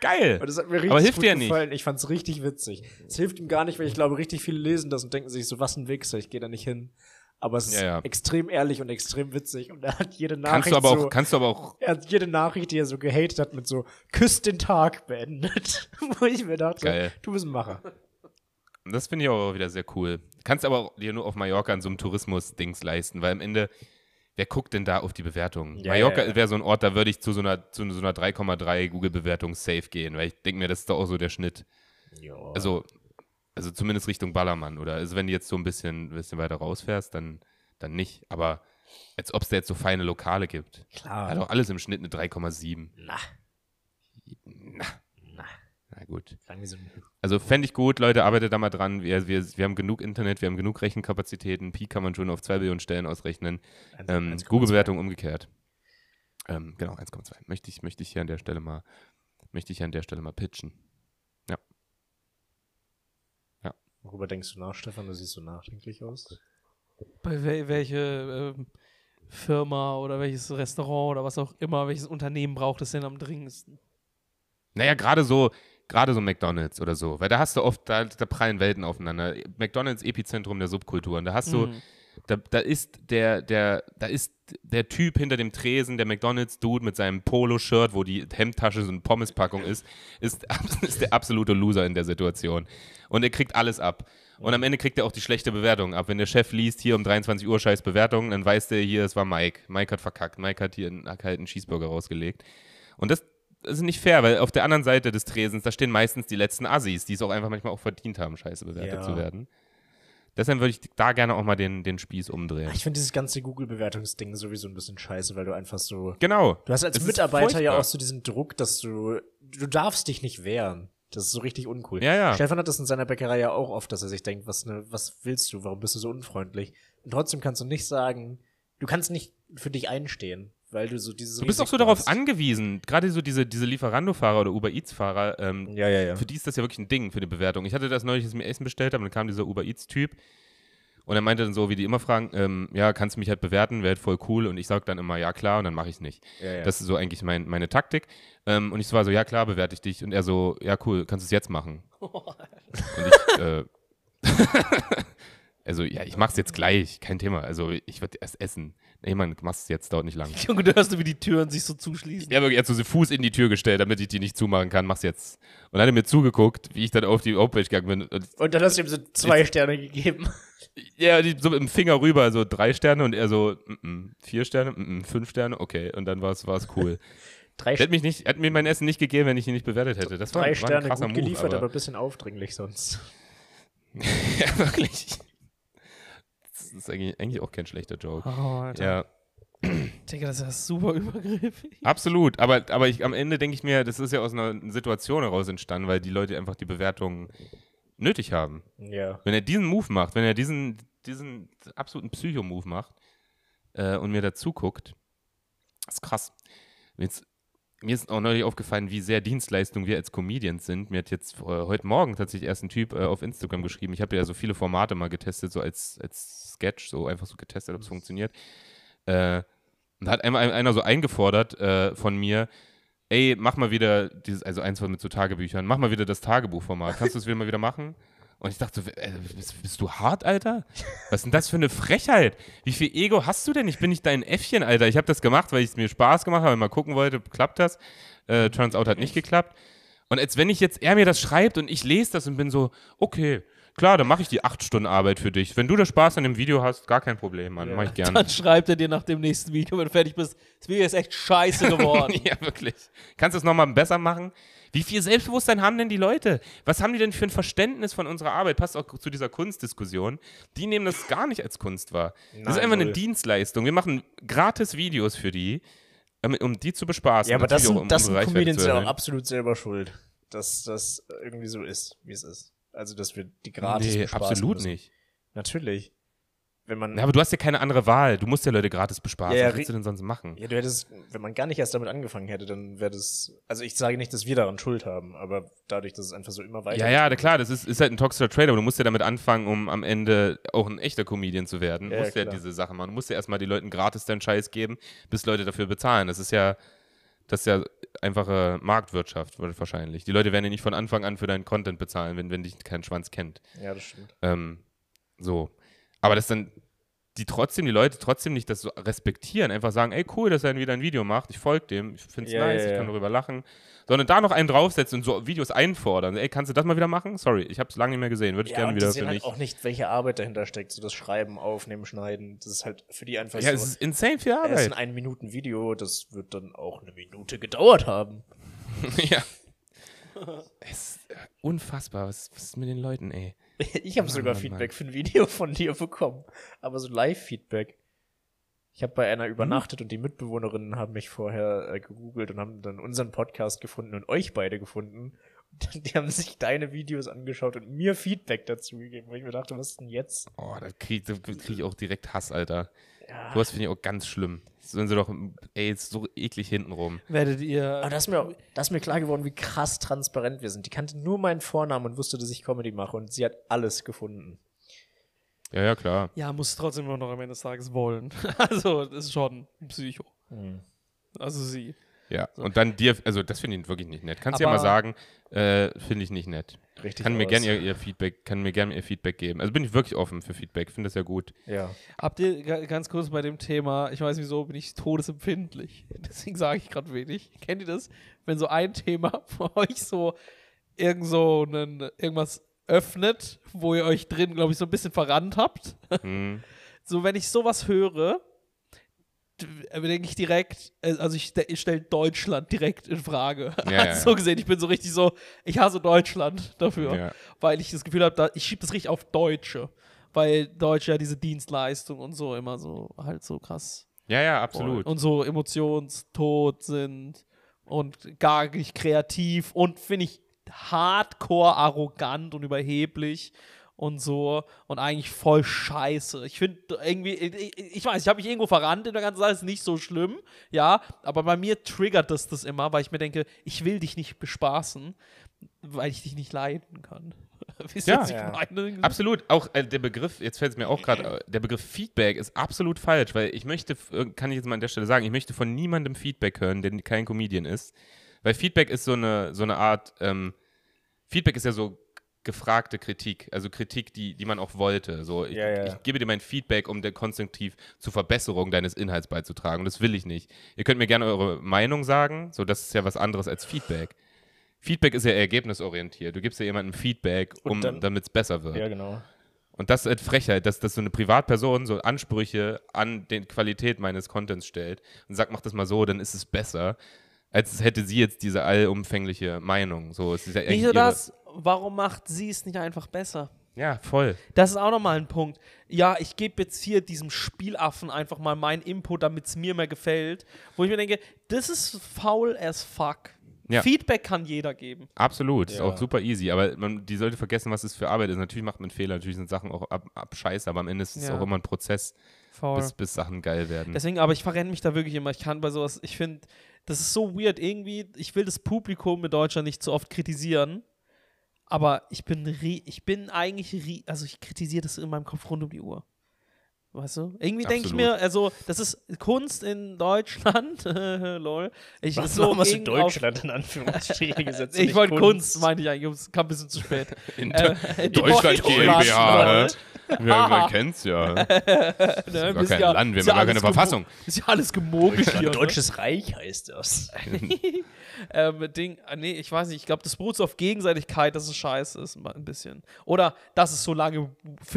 Geil. Und das hat mir richtig Aber hilft gut dir ja nicht. gefallen. Ich fand's richtig witzig. Es hilft ihm gar nicht, weil ich glaube, richtig viele lesen das und denken sich so, was ein Wichser, ich gehe da nicht hin. Aber es ist Ja, ja. extrem ehrlich und extrem witzig und er hat jede Kannst Nachricht du aber auch, so, kannst du aber auch, er hat jede Nachricht, die er so gehatet hat, mit so Küsst den Tag beendet. [laughs] Wo ich mir dachte, Geil. du bist ein Macher. das finde ich auch wieder sehr cool. Kannst aber auch dir nur auf Mallorca an so einem Tourismus-Dings leisten, weil am Ende, wer guckt denn da auf die Bewertungen? Ja, Mallorca wäre so ein Ort, da würde ich zu so einer, zu so einer 3,3 Google-Bewertung safe gehen, weil ich denke mir, das ist doch auch so der Schnitt. Ja. Also, also zumindest Richtung Ballermann, oder? Also wenn du jetzt so ein bisschen, bisschen weiter rausfährst, dann, dann nicht. Aber als ob es da jetzt so feine Lokale gibt. klar. Hat auch alles im Schnitt eine 3,7. Na, Na, na. na gut. So Also fände ich gut, Leute, arbeitet da mal dran. Wir, wir, wir haben genug Internet, wir haben genug Rechenkapazitäten. Pi kann man schon auf 2 Billionen Stellen ausrechnen. Ähm, 1,2. Google-Bewertung umgekehrt. Ähm, genau, 1,2. Möchte ich, möchte ich hier an der Stelle mal, möchte ich hier an der Stelle mal pitchen. Worüber denkst du nach, Stefan? Du siehst so nachdenklich aus. Bei wel welche ähm, Firma oder welches Restaurant oder was auch immer, welches Unternehmen braucht es denn am dringendsten? Naja, gerade so, gerade so McDonalds oder so, weil da hast du oft, da, da prallen Welten aufeinander. McDonalds Epizentrum der Subkulturen. Da hast du, Mhm. Da, da ist der, der, da ist der Typ hinter dem Tresen, der McDonalds-Dude mit seinem Polo-Shirt, wo die Hemdtasche so eine Pommespackung ist, ist, [laughs] ist der absolute Loser in der Situation. Und er kriegt alles ab. Und am Ende kriegt er auch die schlechte Bewertung ab. Wenn der Chef liest, hier um 23 Uhr scheiß Bewertung, dann weiß der hier, es war Mike. Mike hat verkackt. Mike hat hier einen kalten Cheeseburger rausgelegt. Und das, das ist nicht fair, weil auf der anderen Seite des Tresens, da stehen meistens die letzten Assis, die es auch einfach manchmal auch verdient haben, scheiße bewertet Ja. zu werden. Deshalb würde ich da gerne auch mal den, den Spieß umdrehen. Ich finde dieses ganze Google-Bewertungsding sowieso ein bisschen scheiße, weil du einfach so. Genau. Du hast als Es Mitarbeiter ja auch so diesen Druck, dass du. Du darfst dich nicht wehren. Das ist so richtig uncool. Ja, ja. Stefan hat das in seiner Bäckerei ja auch oft, dass er sich denkt, was, ne, was willst du? Warum bist du so unfreundlich? Und trotzdem kannst du nicht sagen, du kannst nicht für dich einstehen, weil du so dieses Du bist auch so Risiko darauf hast. angewiesen, gerade so diese, diese Lieferando-Fahrer oder Uber Eats-Fahrer, ähm, Ja, ja, ja. für die ist das ja wirklich ein Ding für die Bewertung. Ich hatte das neulich, als ich mir Essen bestellt habe, und dann kam dieser Uber Eats-Typ und er meinte dann so, wie die immer fragen, ähm, ja, kannst du mich halt bewerten, wäre halt voll cool und ich sag dann immer, ja klar, und dann mache ich es nicht. ja, ja. Das ist so eigentlich mein, meine Taktik. Ähm, und ich war so, ja klar, bewerte ich dich. Und er so, ja cool, kannst du es jetzt machen. [laughs] und ich, äh, [laughs] also ja, ich mach's jetzt gleich, kein Thema. Also ich würde erst essen. Nee, man, mach's jetzt, dauert nicht lang. [laughs] Junge, du hörst, wie die Türen sich so zuschließen. Ich habe jetzt so den Fuß in die Tür gestellt, damit ich die nicht zumachen kann. Mach's jetzt. Und dann hat er mir zugeguckt, wie ich dann auf die Homepage gegangen bin. Und, Und dann hast du ihm so zwei Sterne gegeben. [laughs] ja, die, so mit dem Finger rüber, so drei Sterne und er so, mm -mm, vier Sterne, mm fünf Sterne, okay. Und dann war es cool. Drei, Er hat, mich nicht, er hat mir mein Essen nicht gegeben, wenn ich ihn nicht bewertet hätte. Das war, drei war ein Sterne krasser gut Move, geliefert, aber aber, ein bisschen aufdringlich sonst. [laughs] ja, wirklich. Das ist eigentlich, eigentlich auch kein schlechter Joke. Oh, Alter. Ja, Digga, das ist ja super übergriffig. absolut. Aber, aber ich, am Ende denke ich mir, das ist ja aus einer Situation heraus entstanden, weil die Leute einfach die Bewertungen nötig haben. Ja. Wenn er diesen Move macht, wenn er diesen, diesen absoluten Psycho-Move macht äh, und mir dazu guckt, ist krass. Jetzt, mir ist auch neulich aufgefallen, wie sehr Dienstleistung wir als Comedians sind. Mir hat jetzt äh, heute Morgen tatsächlich erst ein Typ äh, auf Instagram geschrieben. Ich habe ja so viele Formate mal getestet, so als, als Sketch, so einfach so getestet, ob es funktioniert. Äh, und da hat einmal einer so eingefordert äh, von mir, ey, mach mal wieder dieses, also eins von mit so Tagebüchern, mach mal wieder das Tagebuchformat. Kannst du es wieder mal wieder machen? Und ich dachte, so, äh, bist, bist du hart, Alter? Was ist denn das für eine Frechheit? Wie viel Ego hast du denn? Ich bin nicht dein Äffchen, Alter. Ich habe das gemacht, weil es mir Spaß gemacht habe, mal gucken wollte, klappt das? Äh, turns out hat nicht geklappt. Und als wenn ich jetzt, er mir das schreibt und ich lese das und bin so, okay, klar, dann mache ich die acht Stunden Arbeit für dich. Wenn du da Spaß an dem Video hast, gar kein Problem, Mann, Ja. mach ich gerne. Dann schreibt er dir nach dem nächsten Video, wenn du fertig bist, das Video ist echt scheiße [laughs] geworden. ja, wirklich. Kannst du es nochmal besser machen? Wie viel Selbstbewusstsein haben denn die Leute? Was haben die denn für ein Verständnis von unserer Arbeit? Passt auch zu dieser Kunstdiskussion. Die nehmen das gar nicht als Kunst wahr. das ist Nein, einfach eine. Dienstleistung. Wir machen gratis Videos für die, damit- um die zu bespaßen. Ja, aber das sind, um das sind Comedians ja auch absolut selber schuld, dass das irgendwie so ist, wie es ist. Also, dass wir die gratis Nee, bespaßen absolut müssen. nicht. Natürlich. Wenn man, Ja, aber du hast ja keine andere Wahl. Du musst ja Leute gratis bespaßen. Ja, ja, Was willst du denn sonst machen? ja, du hättest, wenn man gar nicht erst damit angefangen hätte, dann wäre das, also ich sage nicht, dass wir daran Schuld haben, aber dadurch, dass es einfach so immer weiter Ja, ja, klar, das ist, ist halt ein toxischer Trade, aber du musst ja damit anfangen, um am Ende auch ein echter Comedian zu werden. Du Ja, musst ja klar. diese Sache machen. Du musst ja erstmal die Leuten gratis deinen Scheiß geben, bis Leute dafür bezahlen. Das ist ja, das ist ja einfache Marktwirtschaft wahrscheinlich. Die Leute werden ja nicht von Anfang an für deinen Content bezahlen, wenn, wenn dich kein Schwanz kennt. Ja, das stimmt. Ähm, so. Aber das dann, die trotzdem, die Leute trotzdem nicht das so respektieren, einfach sagen, ey, cool, dass er wieder ein Video macht, ich folge dem, ich finde es Ja, nice, ja, ich kann ja. darüber lachen, sondern da noch einen draufsetzen und so Videos einfordern. Ey, kannst du das mal wieder machen? Sorry, ich habe es lange nicht mehr gesehen, würde ich Ja, gerne wieder die für sehen halt mich. auch nicht, welche Arbeit dahinter steckt, so das Schreiben, Aufnehmen, Schneiden, das ist halt für die einfach Ja, es so, ist insane viel es ist ein Arbeit. ein Minuten Video, das wird dann auch eine Minute gedauert haben. [laughs] ja. Es ist äh, unfassbar, was, was ist mit den Leuten, ey? [laughs] Ich habe Mann, sogar Mann, Feedback für ein Video von dir bekommen. Aber so Live-Feedback. Ich habe bei einer Hm? übernachtet und die Mitbewohnerinnen haben mich vorher äh, gegoogelt und haben dann unseren Podcast gefunden und euch beide gefunden. [laughs] Und die haben sich deine Videos angeschaut und mir Feedback dazu gegeben, wo ich mir dachte, was ist denn jetzt? Oh, da kriege krieg ich auch direkt Hass, Alter. Ja. Sowas finde ich auch ganz schlimm. Sind sie doch, ey, ist so eklig hintenrum. Werdet ihr. Aber da ist, mir, auch- da ist mir klar geworden, wie krass transparent wir sind. Die kannte nur meinen Vornamen und wusste, dass ich Comedy mache und sie hat alles gefunden. Ja, ja, klar. ja, muss trotzdem immer noch am Ende des Tages wollen. [laughs] also, das ist schon ein Psycho. Also sie. Ja, und dann dir, also das finde ich wirklich nicht nett. Kannst du ja mal sagen, äh, finde ich nicht nett. Richtig. Kann mir gerne ihr, ihr Feedback, kann mir gerne ihr Feedback geben. Also bin ich wirklich offen für Feedback, finde das ja gut. Ja. Habt ihr ga- ganz kurz bei dem Thema, ich weiß wieso, bin ich todesempfindlich. [laughs] Deswegen sage ich gerade wenig. Kennt ihr das? Wenn so ein Thema [laughs] für euch so irgend so einen, irgendwas öffnet, wo ihr euch drin, glaube ich, so ein bisschen verrannt habt. Hm. [laughs] So, wenn ich sowas höre, denke ich direkt, äh, also ich, ich stelle Deutschland direkt in Frage. Ja, [laughs] Also so gesehen, ich bin so richtig so, ich hasse Deutschland dafür, Ja. weil ich das Gefühl habe, da, ich schiebe das richtig auf Deutsche, weil Deutsche ja diese Dienstleistung und so immer so halt so krass ja, ja, absolut. und so emotionstot sind und gar nicht kreativ und finde ich hardcore arrogant und überheblich und so und eigentlich voll scheiße. Ich finde irgendwie, ich, ich weiß, ich habe mich irgendwo verrannt in der ganzen Sache, ist nicht so schlimm, ja, aber bei mir triggert das das immer, weil ich mir denke, ich will dich nicht bespaßen, weil ich dich nicht leiden kann. [laughs] Wisst Ja. Ja. Absolut. Auch äh, der Begriff, jetzt fällt es mir auch gerade, der Begriff Feedback ist absolut falsch, weil ich möchte, äh, kann ich jetzt mal an der Stelle sagen, ich möchte von niemandem Feedback hören, der kein Comedian ist. Weil Feedback ist so eine, so eine Art, ähm, Feedback ist ja so gefragte Kritik, also Kritik, die, die man auch wollte. So, ich, Ja, ja. ich gebe dir mein Feedback, um dir konstruktiv zur Verbesserung deines Inhalts beizutragen. Und das will ich nicht. Ihr könnt mir gerne eure Meinung sagen, so das ist ja was anderes als Feedback. Feedback ist ja ergebnisorientiert. Du gibst ja jemandem Feedback, um damit es besser wird. Ja, genau. Und das ist halt Frechheit, dass, dass so eine Privatperson so Ansprüche an die Qualität meines Contents stellt und sagt, mach das mal so, dann ist es besser, als hätte sie jetzt diese allumfängliche Meinung. So, es ist ja Nicht nur das, warum macht sie es nicht einfach besser? Ja, voll. Das ist auch nochmal ein Punkt. Ja, ich gebe jetzt hier diesem Spielaffen einfach mal meinen Input, damit es mir mehr gefällt. Wo ich mir denke, das ist faul as fuck. Ja. Feedback kann jeder geben. Absolut, ist Ja. auch super easy, aber man, die sollte vergessen, was es für Arbeit ist. Natürlich macht man Fehler, natürlich sind Sachen auch ab, ab scheiße, aber am Ende ist es Ja. auch immer ein Prozess, bis, bis Sachen geil werden. Deswegen, aber ich verrenne mich da wirklich immer. Ich kann bei sowas, ich finde, das ist so weird. Irgendwie, ich will das Publikum in Deutschland nicht zu oft kritisieren. Aber ich bin, ich bin eigentlich, also ich kritisiere das in meinem Kopf rund um die Uhr. Weißt du? Irgendwie denke ich mir, also, das ist Kunst in Deutschland. [laughs] Lol. Ich, Was ist so hast du irgend auf- Deutschland in Anführungsstrichen [laughs] gesetzt? Ich wollte Kunst, meinte ich eigentlich, es kam ein bisschen zu spät. [laughs] In Äh, Deutschland GmbH, ne? Ja, man kennt's ja. Ne, Gar wir sind kein ja- Land, wir ist ja haben gar keine Verfassung. Ist ja alles gemogelt hier. Deutschland, ne? Deutsches Reich heißt das. ähm, Ding, ah, nee, ich weiß nicht, ich glaube, das beruht so auf Gegenseitigkeit, dass es scheiße ist, ein bisschen. Oder dass es so lange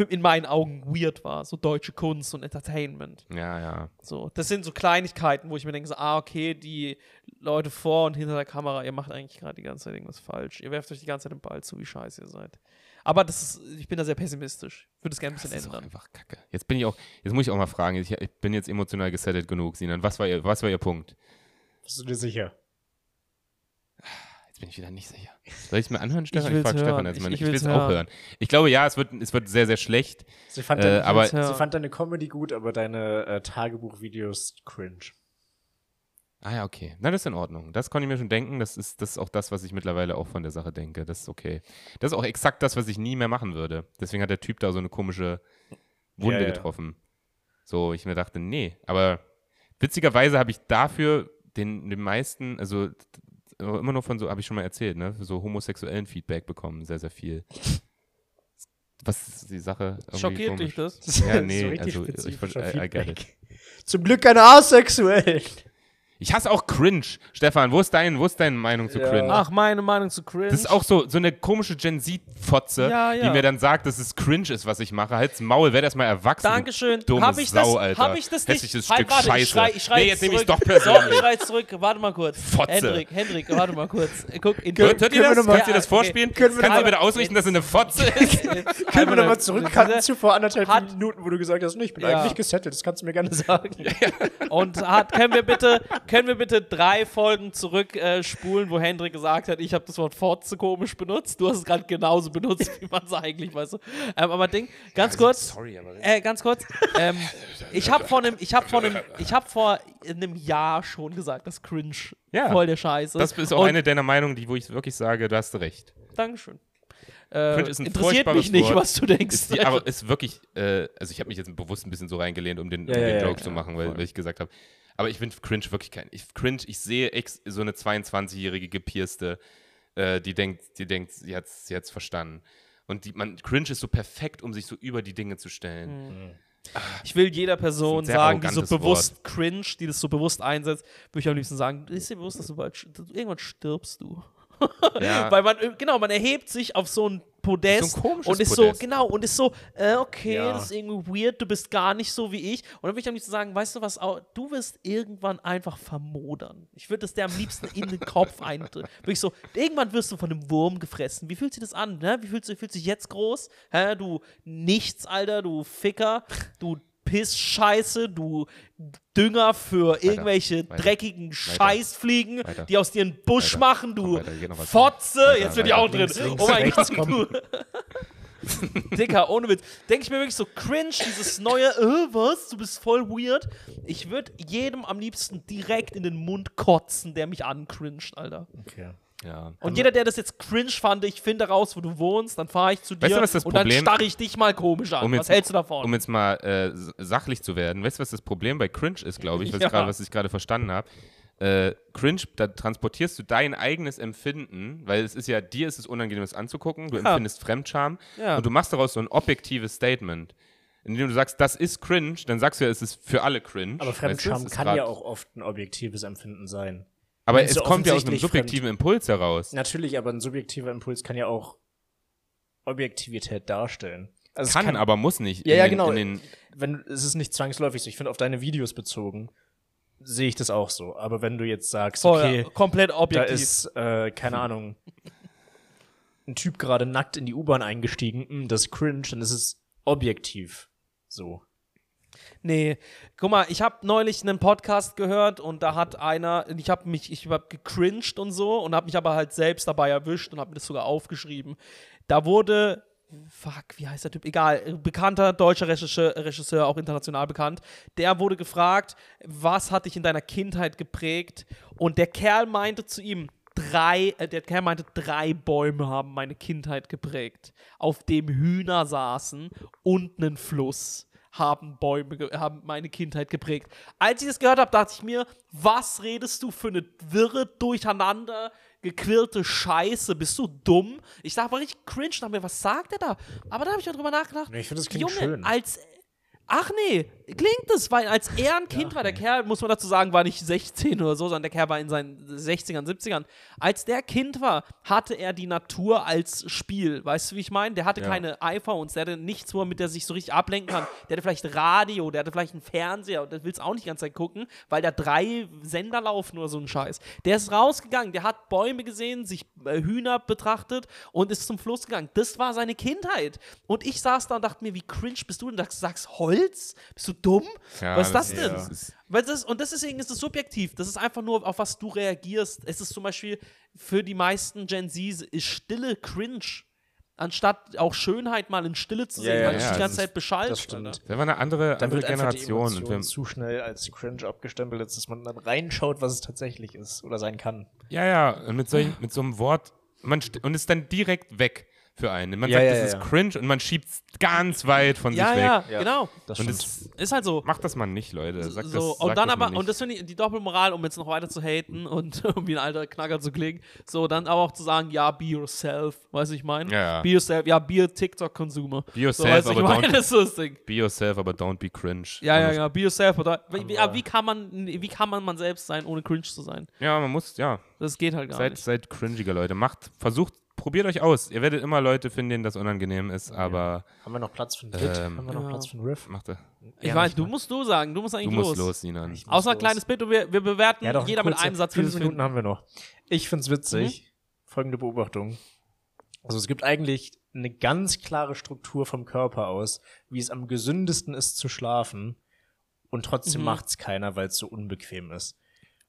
in meinen Augen weird war, so deutsche Kunst und Entertainment. Ja, ja. So, das sind so Kleinigkeiten, wo ich mir denke, so, ah, okay, die Leute vor und hinter der Kamera, ihr macht eigentlich gerade die ganze Zeit irgendwas falsch. Ihr werft euch die ganze Zeit den Ball zu, wie scheiße ihr seid. Aber das ist, ich bin da sehr pessistisch. Ich würde es gerne ein Das bisschen ist auch ändern. einfach kacke. Jetzt bin ich auch, jetzt muss ich auch mal fragen, ich, ich bin jetzt emotional gesettet genug, Sinan. Was war ihr, was war ihr Punkt? Bist du dir sicher? Jetzt bin ich wieder nicht sicher. Soll ich es mir anhören, Stefan? Ich, will's frage. Stefan jetzt Ich- mal. ich Ich, will will's es auch hören. Ich glaube, ja, es wird, es wird sehr, sehr schlecht. Sie fand, Äh, deine, aber- sie fand deine Comedy gut, aber deine äh, Tagebuchvideos cringe. Ah ja, okay. Na, das ist in Ordnung. Das konnte ich mir schon denken. Das ist, das ist auch das, was ich mittlerweile auch von der Sache denke. Das ist okay. Das ist auch exakt das, was ich nie mehr machen würde. Deswegen hat der Typ da so eine komische Wunde Ja, ja. getroffen. So, ich mir dachte, nee. Aber witzigerweise habe ich dafür den, den meisten, also immer nur von so, habe ich schon mal erzählt, ne, so homosexuellen Feedback bekommen, sehr, sehr viel. Was ist die Sache? Irgendwie Schockiert komisch. dich das? Ja, [laughs] nee, so also, ich, I, I. Zum Glück keine Asexuellen. Ich hasse auch Cringe. Stefan, wo ist, dein, wo ist deine Meinung zu Ja. Cringe? Ach, meine Meinung zu Cringe. Das ist auch so, so eine komische Gen Z-Fotze, Ja, ja. die mir dann sagt, dass es cringe ist, was ich mache. Halt's Maul, werd erst mal erwachsen. Dankeschön. Dumme Hab ich Sau, das, Alter. Hab ich das nicht? Hässliches Halt, Stück warte, Scheiße. Ich schrei, ich schrei nee, jetzt nehme ich doch persönlich. Ich schrei zurück. Warte mal kurz. Fotze. Hendrik, Hendrik, warte mal kurz. Äh, Guck, in Hört, hört ihr das? Kannst du dir das vorspielen? okay. Können wir Kannst du bitte ausrichten, dass es eine Fotze [laughs] ist? Können wir nochmal zurückkacken Hat- zu vor anderthalb Minuten, wo du gesagt hast, nee, ich bin eigentlich gesettelt, das kannst du mir gerne sagen. [laughs] Und hat, können wir bitte, können wir bitte drei Folgen zurück äh, wo Hendrik gesagt hat, ich habe das Wort Fotze komisch benutzt. Du hast es gerade genauso benutzt, wie man es [laughs] eigentlich, weißt du. Ähm, aber Ding, ganz kurz. Sorry, aber. Äh, ganz kurz. Ähm, ich habe vor einem, ich habe vor einem, ich habe vor einem Jahr schon gesagt, dass Cringe Ja. voll der Scheiß ist. Das ist auch Und- eine deiner Meinungen, die, wo ich wirklich sage, du hast recht. Dankeschön. Äh, Cringe ist ein interessiert mich nicht, Wort. was du denkst. Ist die, aber ist wirklich, äh, also ich habe mich jetzt bewusst ein bisschen so reingelehnt, um den, Ja, um ja, den ja, Joke klar, zu machen, weil, weil ich gesagt habe. Aber ich finde Cringe wirklich kein. Ich, cringe, ich sehe ex, so eine 22-jährige Gepierste, äh, die denkt, die denkt, sie hat sie hat's verstanden. Und die, man, Cringe ist so perfekt, um sich so über die Dinge zu stellen. Ich will jeder Person sagen, die so bewusst cringe, die das so bewusst einsetzt, würde ich am liebsten sagen, ist dir bewusst, dass du bald, irgendwann stirbst du. Ja. [laughs] Weil man, äh, genau, man erhebt sich auf so ein Podest So und ist Podest. so, genau, und ist so, äh, okay, Ja. das ist irgendwie weird, du bist gar nicht so wie ich. Und dann würde ich am liebsten sagen, weißt du was, du wirst irgendwann einfach vermodern. Ich würde es dir am liebsten in den Kopf eindrücken. Wirklich so, irgendwann wirst du von einem Wurm gefressen. Wie fühlt sich das an? Ne? Wie fühlt sich, fühlt sich jetzt groß? Hä, du nichts, Alter, du Ficker, du Pissscheiße, du Dünger für irgendwelche weiter, dreckigen Scheißfliegen, weiter, die aus dir einen Busch weiter, machen, komm du was. Fotze. Weiter, Jetzt bin ich auch drin. Links, oh mein Gott, komm. du. [laughs] Dicker, ohne Witz. Denke ich mir wirklich so cringe, dieses neue, äh, was? Du bist voll weird. Ich würde jedem am liebsten direkt in den Mund kotzen, der mich ancringed, Alter. Okay. Ja. Und jeder, der das jetzt cringe fand, ich finde raus, wo du wohnst, dann fahre ich zu dir Weißt du, was das und dann Problem- starre ich dich mal komisch an. Um was jetzt- hältst du davon? Um jetzt mal äh, sachlich zu werden, weißt du, was das Problem bei Cringe ist, glaube ich, was, Ja. ich grad, was ich gerade verstanden habe? Äh, Cringe, da transportierst du dein eigenes Empfinden, weil es ist ja, dir ist es unangenehm, das anzugucken, du empfindest Fremdscham Ja. und du machst daraus so ein objektives Statement. Indem du sagst, das ist cringe, dann sagst du ja, es ist für alle cringe. Aber weißt du? Fremdscham Es ist kann ja auch oft ein objektives Empfinden sein. Aber es kommt ja aus einem subjektiven Impuls heraus. Natürlich, aber ein subjektiver Impuls kann ja auch Objektivität darstellen. Also es Kann, aber muss nicht. Ja, in ja, den, genau. In den, wenn es ist nicht zwangsläufig so. Ich finde, auf deine Videos bezogen sehe ich das auch so. Aber wenn du jetzt sagst, Voll, okay, komplett da objektiv. ist, äh, keine Ahnung, ein Typ gerade nackt in die U-Bahn eingestiegen, mh, das ist cringe, dann ist es objektiv so. Nee, guck mal, ich habe neulich einen Podcast gehört und da hat einer, ich habe mich, ich habe gecringed und so und habe mich aber halt selbst dabei erwischt und habe mir das sogar aufgeschrieben. Da wurde, fuck, wie heißt der Typ? Egal, bekannter deutscher Regisseur, auch international bekannt. Der wurde gefragt, was hat dich in deiner Kindheit geprägt? Und der Kerl meinte zu ihm, drei, äh, der Kerl meinte, drei Bäume haben meine Kindheit geprägt, auf dem Hühner saßen und einen Fluss haben Bäume, haben meine Kindheit geprägt. Als ich das gehört habe, dachte ich mir, was redest du für eine wirre, durcheinander gequirlte Scheiße? Bist du dumm? Ich dachte, war richtig cringe, dachte mir, was sagt er da? Aber da habe ich mal drüber nachgedacht. Ich finde, das klingt Junge, schön. als Ach nee, klingt es, weil als er ein Kind war, der Kerl, muss man dazu sagen, war nicht 16 oder so, sondern der Kerl war in seinen 60ern, 70ern. Als der Kind war, hatte er die Natur als Spiel. Weißt du, wie ich meine? Der hatte Ja. keine iPhones, der hatte nichts, womit er sich so richtig ablenken kann. Der hatte vielleicht Radio, der hatte vielleicht einen Fernseher und der will es auch nicht die ganze Zeit gucken, weil da drei Sender laufen oder so ein Scheiß. Der ist rausgegangen, der hat Bäume gesehen, sich äh, Hühner betrachtet und ist zum Fluss gegangen. Das war seine Kindheit. Und ich saß da und dachte mir, wie cringe bist du denn? Du sagst Holz? Bist du dumm? Ja, was ist das das- denn? ist- Weil das, und deswegen ist es subjektiv. Das ist einfach nur, auf was du reagierst. Es ist zum Beispiel für die meisten Gen Z ist Stille cringe. Anstatt auch Schönheit mal in Stille zu Ja, sehen, ja, weil es ja, die ganze ist- Zeit beschallt. das stimmt. Das war eine andere, Dann andere wird die Generation. Und Emotion zu schnell als cringe abgestempelt, als dass man dann reinschaut, was es tatsächlich ist oder sein kann. ja, ja, und mit, solch, mit so einem Wort, man und ist dann direkt weg für einen. Man Ja, sagt, ja, das ja, ist cringe und man schiebt es ganz weit von sich weg. ja, Ja. genau. Das Und es Ist halt so. macht das mal nicht, Leute. Sagt so, das, und dann aber, nicht. und das finde ich die Doppelmoral, um jetzt noch weiter zu haten [laughs] und um wie ein alter Knacker zu klingen, so dann aber auch zu sagen, ja, be yourself, weißt du, ich meine? Ja. Be yourself, ja, be a TikTok-Consumer. Be yourself, so, aber meine, don't- [laughs] das ist das Ding. Be yourself, aber don't be cringe. Ja, ja, Und ja, be yourself. Oder, wie, Aber- wie, kann man, wie kann man man selbst sein, ohne cringe zu sein? Ja, man muss, ja, Das geht halt gar seid, nicht. seid cringiger, Leute. Macht, versucht, probiert euch aus. Ihr werdet immer Leute finden, denen das unangenehm ist, aber Haben wir noch Platz für einen Bit? Ähm, Haben wir noch ja. Platz für einen Riff? macht er. Ich Ja, weiß, nicht du mal. musst du sagen, du musst Du eigentlich musst los. los, muss Außer ein kleines Bit und wir, wir bewerten Ja, doch, jeder mit einem Satz, Fünf Minuten finden. haben wir noch. Ich find's witzig. Folgende Beobachtung. Also es gibt eigentlich eine ganz klare Struktur vom Körper aus, wie es am gesündesten ist zu schlafen und trotzdem Mhm. macht's keiner, weil es so unbequem ist.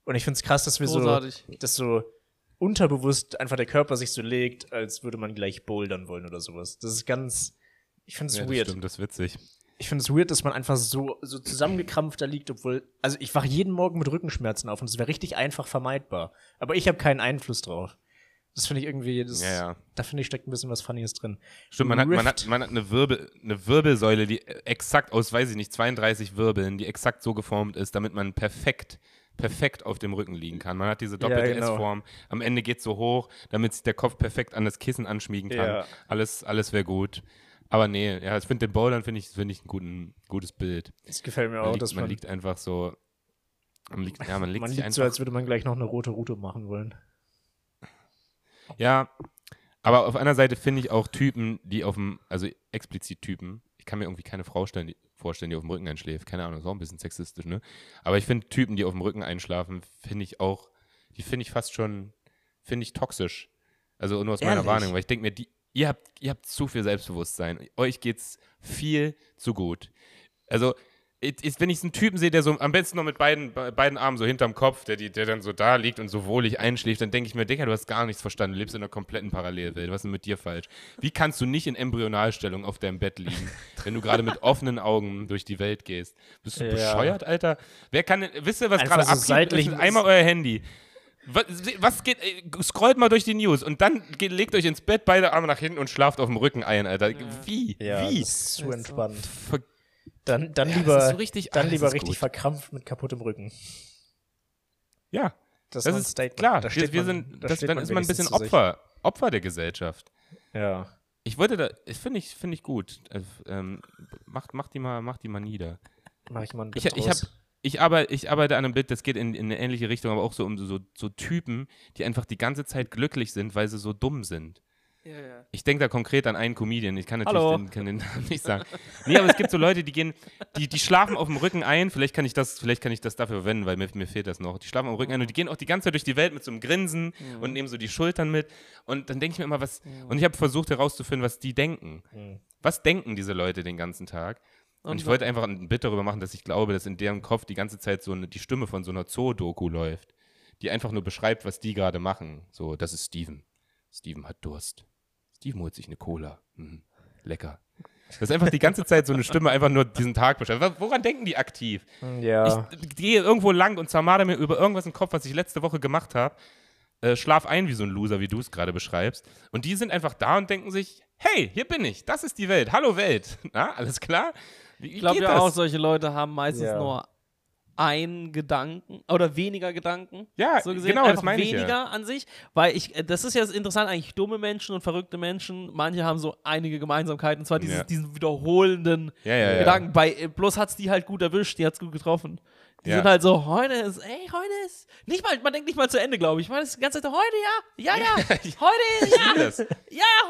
Und ich find's krass, dass wir Großartig. so, dass so unterbewusst einfach der Körper sich so legt, als würde man gleich bouldern wollen oder sowas. Das ist ganz, ich find's Ja, das weird. stimmt, das ist witzig. Ich finde es weird, dass man einfach so, so zusammengekrampft da liegt, obwohl, also ich wache jeden Morgen mit Rückenschmerzen auf und es wäre richtig einfach vermeidbar. Aber ich habe keinen Einfluss drauf. Das finde ich irgendwie, das, Ja, ja. da finde ich steckt ein bisschen was Funnyes drin. Stimmt, man hat, man, Rift. hat, man hat eine, Wirbel, eine Wirbelsäule, die exakt aus, weiß ich nicht, 32 Wirbeln, die exakt so geformt ist, damit man perfekt, perfekt auf dem Rücken liegen kann. Man hat diese doppelte genau. S-Form. Am Ende geht es so hoch, damit sich der Kopf perfekt an das Kissen anschmiegen kann. Ja. Alles, alles wäre gut. Aber nee, ja, ich finde den Bouldern finde ich, finde ich ein guten, gutes Bild. Das gefällt mir Man, auch, liegt, dass man man, liegt einfach so. Man liegt, ja, man liegt man liegt einfach so, als würde man gleich noch eine rote Route machen wollen. Ja, aber auf einer Seite finde ich auch Typen, die auf dem, also explizit Typen, ich kann mir irgendwie keine Frau stellen, die, vorstellen, die auf dem Rücken einschläft. Keine Ahnung, ist auch ein bisschen sexistisch, ne? Aber ich finde Typen, die auf dem Rücken einschlafen, finde ich auch, die finde ich fast schon, finde ich toxisch. Also nur aus meiner Ehrlich? Wahrnehmung, weil ich denke mir, die, ihr habt, ihr habt zu viel Selbstbewusstsein. Euch geht's viel zu gut. Also ist, wenn ich einen Typen sehe, der so am besten noch mit beiden, be- beiden Armen so hinterm Kopf, der, die- der dann so da liegt und so wohlig einschläft, dann denke ich mir, Digga, du hast gar nichts verstanden, du lebst in einer kompletten Parallelwelt. Was ist denn mit dir falsch? Wie kannst du nicht in Embryonalstellung auf deinem Bett liegen, [laughs] wenn du gerade mit offenen Augen durch die Welt gehst? Bist du Ja. bescheuert, Alter? Wer kann denn, wisst ihr, was gerade so abgeht? seitlich- Einmal euer Handy. Was, was geht, äh, scrollt mal durch die News und dann geht, legt euch ins Bett, beide Arme nach hinten und schlaft auf dem Rücken ein, Alter. Wie? Ja, Wie? das ist zu entspannt. Ver Dann, dann Ja, lieber, so richtig- ah, dann das lieber richtig gut. verkrampft mit kaputtem Rücken. ja. Das, Das ist Statement. klar. Da wir, steht wir man- sind, da das, steht dann ist man ein bisschen. Opfer, Opfer der Gesellschaft. Ja. Ich wollte da, ich finde ich, finde ich gut. Äh, ähm, macht, macht die mal, macht die mal nieder. Mach ich mal einen Ich, ich, hab, ich, arbeite, ich arbeite an einem Bit, das geht in, in eine ähnliche Richtung, aber auch so um so, so Typen, die einfach die ganze Zeit glücklich sind, weil sie so dumm sind. Ja, ja. Ich denke da konkret an einen Comedian. Ich kann natürlich Hallo. den, kann den Namen nicht sagen. Nee, aber es gibt so Leute, die gehen, die, die schlafen auf dem Rücken ein. Vielleicht kann ich das, vielleicht kann ich das dafür verwenden, weil mir, mir fehlt das noch. Die schlafen auf dem Rücken ein und die gehen auch die ganze Zeit durch die Welt mit so einem Grinsen und nehmen so die Schultern mit. Und dann denke ich mir immer, was. Und ich habe versucht herauszufinden, was die denken. Hm. Was denken diese Leute den ganzen Tag? Und, Und ich wollte einfach ein Bit darüber machen, dass ich glaube, dass in deren Kopf die ganze Zeit so eine, die Stimme von so einer Zoo-Doku läuft, die einfach nur beschreibt, was die gerade machen. So, das ist Steven. Steven hat Durst. Steven holt sich eine Cola. Mhm. Lecker. Das ist einfach die ganze Zeit so eine Stimme, einfach nur diesen Tag beschreibt. Woran denken die aktiv? Ja. Ich gehe irgendwo lang und zermarde mir über irgendwas im Kopf, was ich letzte Woche gemacht habe. Äh, schlaf ein wie so ein Loser, wie du es gerade beschreibst. Und die sind einfach da und denken sich, hey, hier bin ich, das ist die Welt. Hallo Welt. [laughs] Na, alles klar? Wie, wie Ich glaube ja das? auch, solche Leute haben meistens Ja. nur einen Gedanken oder weniger Gedanken. Ja, so gesehen, genau, das meine ich weniger ja. an sich, weil ich, äh, das ist ja das interessant, eigentlich dumme Menschen und verrückte Menschen, manche haben so einige Gemeinsamkeiten, und zwar dieses, Ja. diesen wiederholenden Ja. Gedanken. Bei, äh, bloß hat's die halt gut erwischt, die hat's gut getroffen. Die sind halt so, heute ist, ey, heute ist, nicht mal, man denkt nicht mal zu Ende, glaube ich. Man ist die ganze Zeit, heute ja, ja, ja, [laughs] heute ist, ja, Das. ja,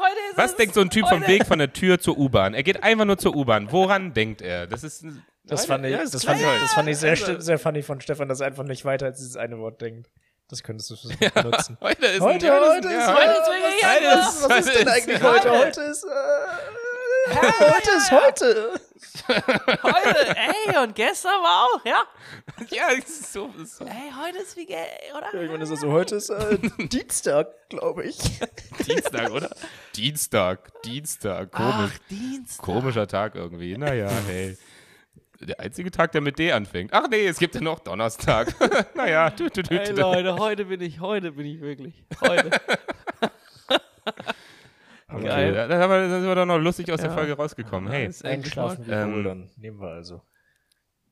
heute ist Was es, denkt so ein Typ vom heute. Weg von der Tür zur U-Bahn? Er geht einfach nur zur U-Bahn. Woran denkt er? Das ist. Das fand ich, ja, das ist fand ich, das fand ich sehr, Also- sehr funny von Stefan, dass er einfach nicht weiter als dieses eine Wort denkt. Das könntest du für sich [laughs] benutzen. Heute ist Heute, ein, ja, das heute ist, ja, heute ist heute ist- was ist denn heute eigentlich ist- heute? Heute ist, äh, heute ist heute. Heute, ey, und gestern war auch, ja. Ja, das ist so. Das ist so Ey, heute ist wie, oder? Irgendwann ist er so, heute ist äh, Dienstag, glaube ich. Dienstag, oder? Dienstag, Dienstag. Komisch. Ach, Dienstag. Komischer Tag irgendwie. Naja, hey. Der einzige Tag, der mit D anfängt. Ach nee, es gibt ja noch Donnerstag. [laughs] [laughs] naja, tü, tü, tü, tü. Leute, heute bin ich, heute bin ich wirklich. Heute. [laughs] Okay, Geil. da, da haben wir- da sind wir doch noch lustig aus der Ja. Folge rausgekommen. Hey, Ist mal- wie Ähm, Bouldern. Nehmen wir also.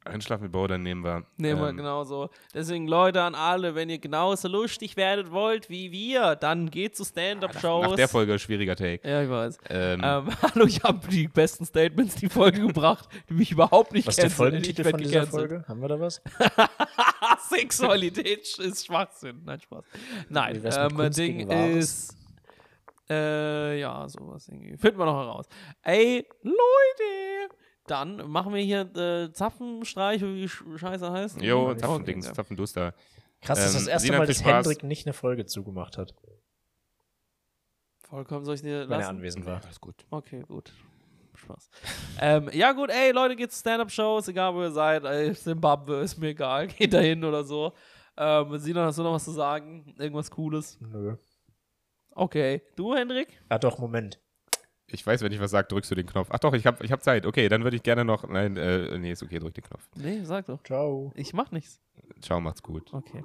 Einschlafen mit Bowden nehmen wir. Nehmen wir ähm, genau so. Deswegen, Leute, an alle, wenn ihr genauso lustig werden wollt wie wir, dann geht zu Stand-Up-Shows. Nach der Folge schwieriger Take. Ja, ich weiß. Ähm, Ähm, [laughs] hallo, ich habe die besten Statements die Folge gebracht, die mich überhaupt nicht Was ist der. Folgentitel von dieser gecancelt. Folge? Haben wir da was? [laughs] Sexualität ist Schwachsinn. Nein, Spaß. Nein, ähm, Ding ist. Äh, ja, sowas irgendwie. Finden wir noch heraus. Ey, Leute! Dann machen wir hier äh, Zapfenstreich, wie die Sch- Scheiße heißt. jo, Zapfendings, ja. Zapfenduster. Krass, das ist das Ähm, erste Mal, dass Spaß. Hendrik nicht eine Folge zugemacht hat, Vollkommen soll ich dir wenn er lassen? anwesend war. Alles gut. Okay, gut. Spaß. ähm, ja, gut, ey, Leute, geht zu Stand-Up-Shows, egal wo ihr seid. Ey, Zimbabwe ist mir egal. [laughs] Geht dahin oder so. Ähm, Sinan, hast du noch was zu sagen? Irgendwas Cooles? Nö. Okay. Du, Hendrik? Ah, doch, Moment. Ich weiß, wenn ich was sage, drückst du den Knopf. Ach doch, ich habe ich hab Zeit. Okay, dann würde ich gerne noch. Nein, äh, nee, ist okay, drück den Knopf. Nee, sag doch. Ciao. Ich mach nichts. Ciao, macht's gut. Okay.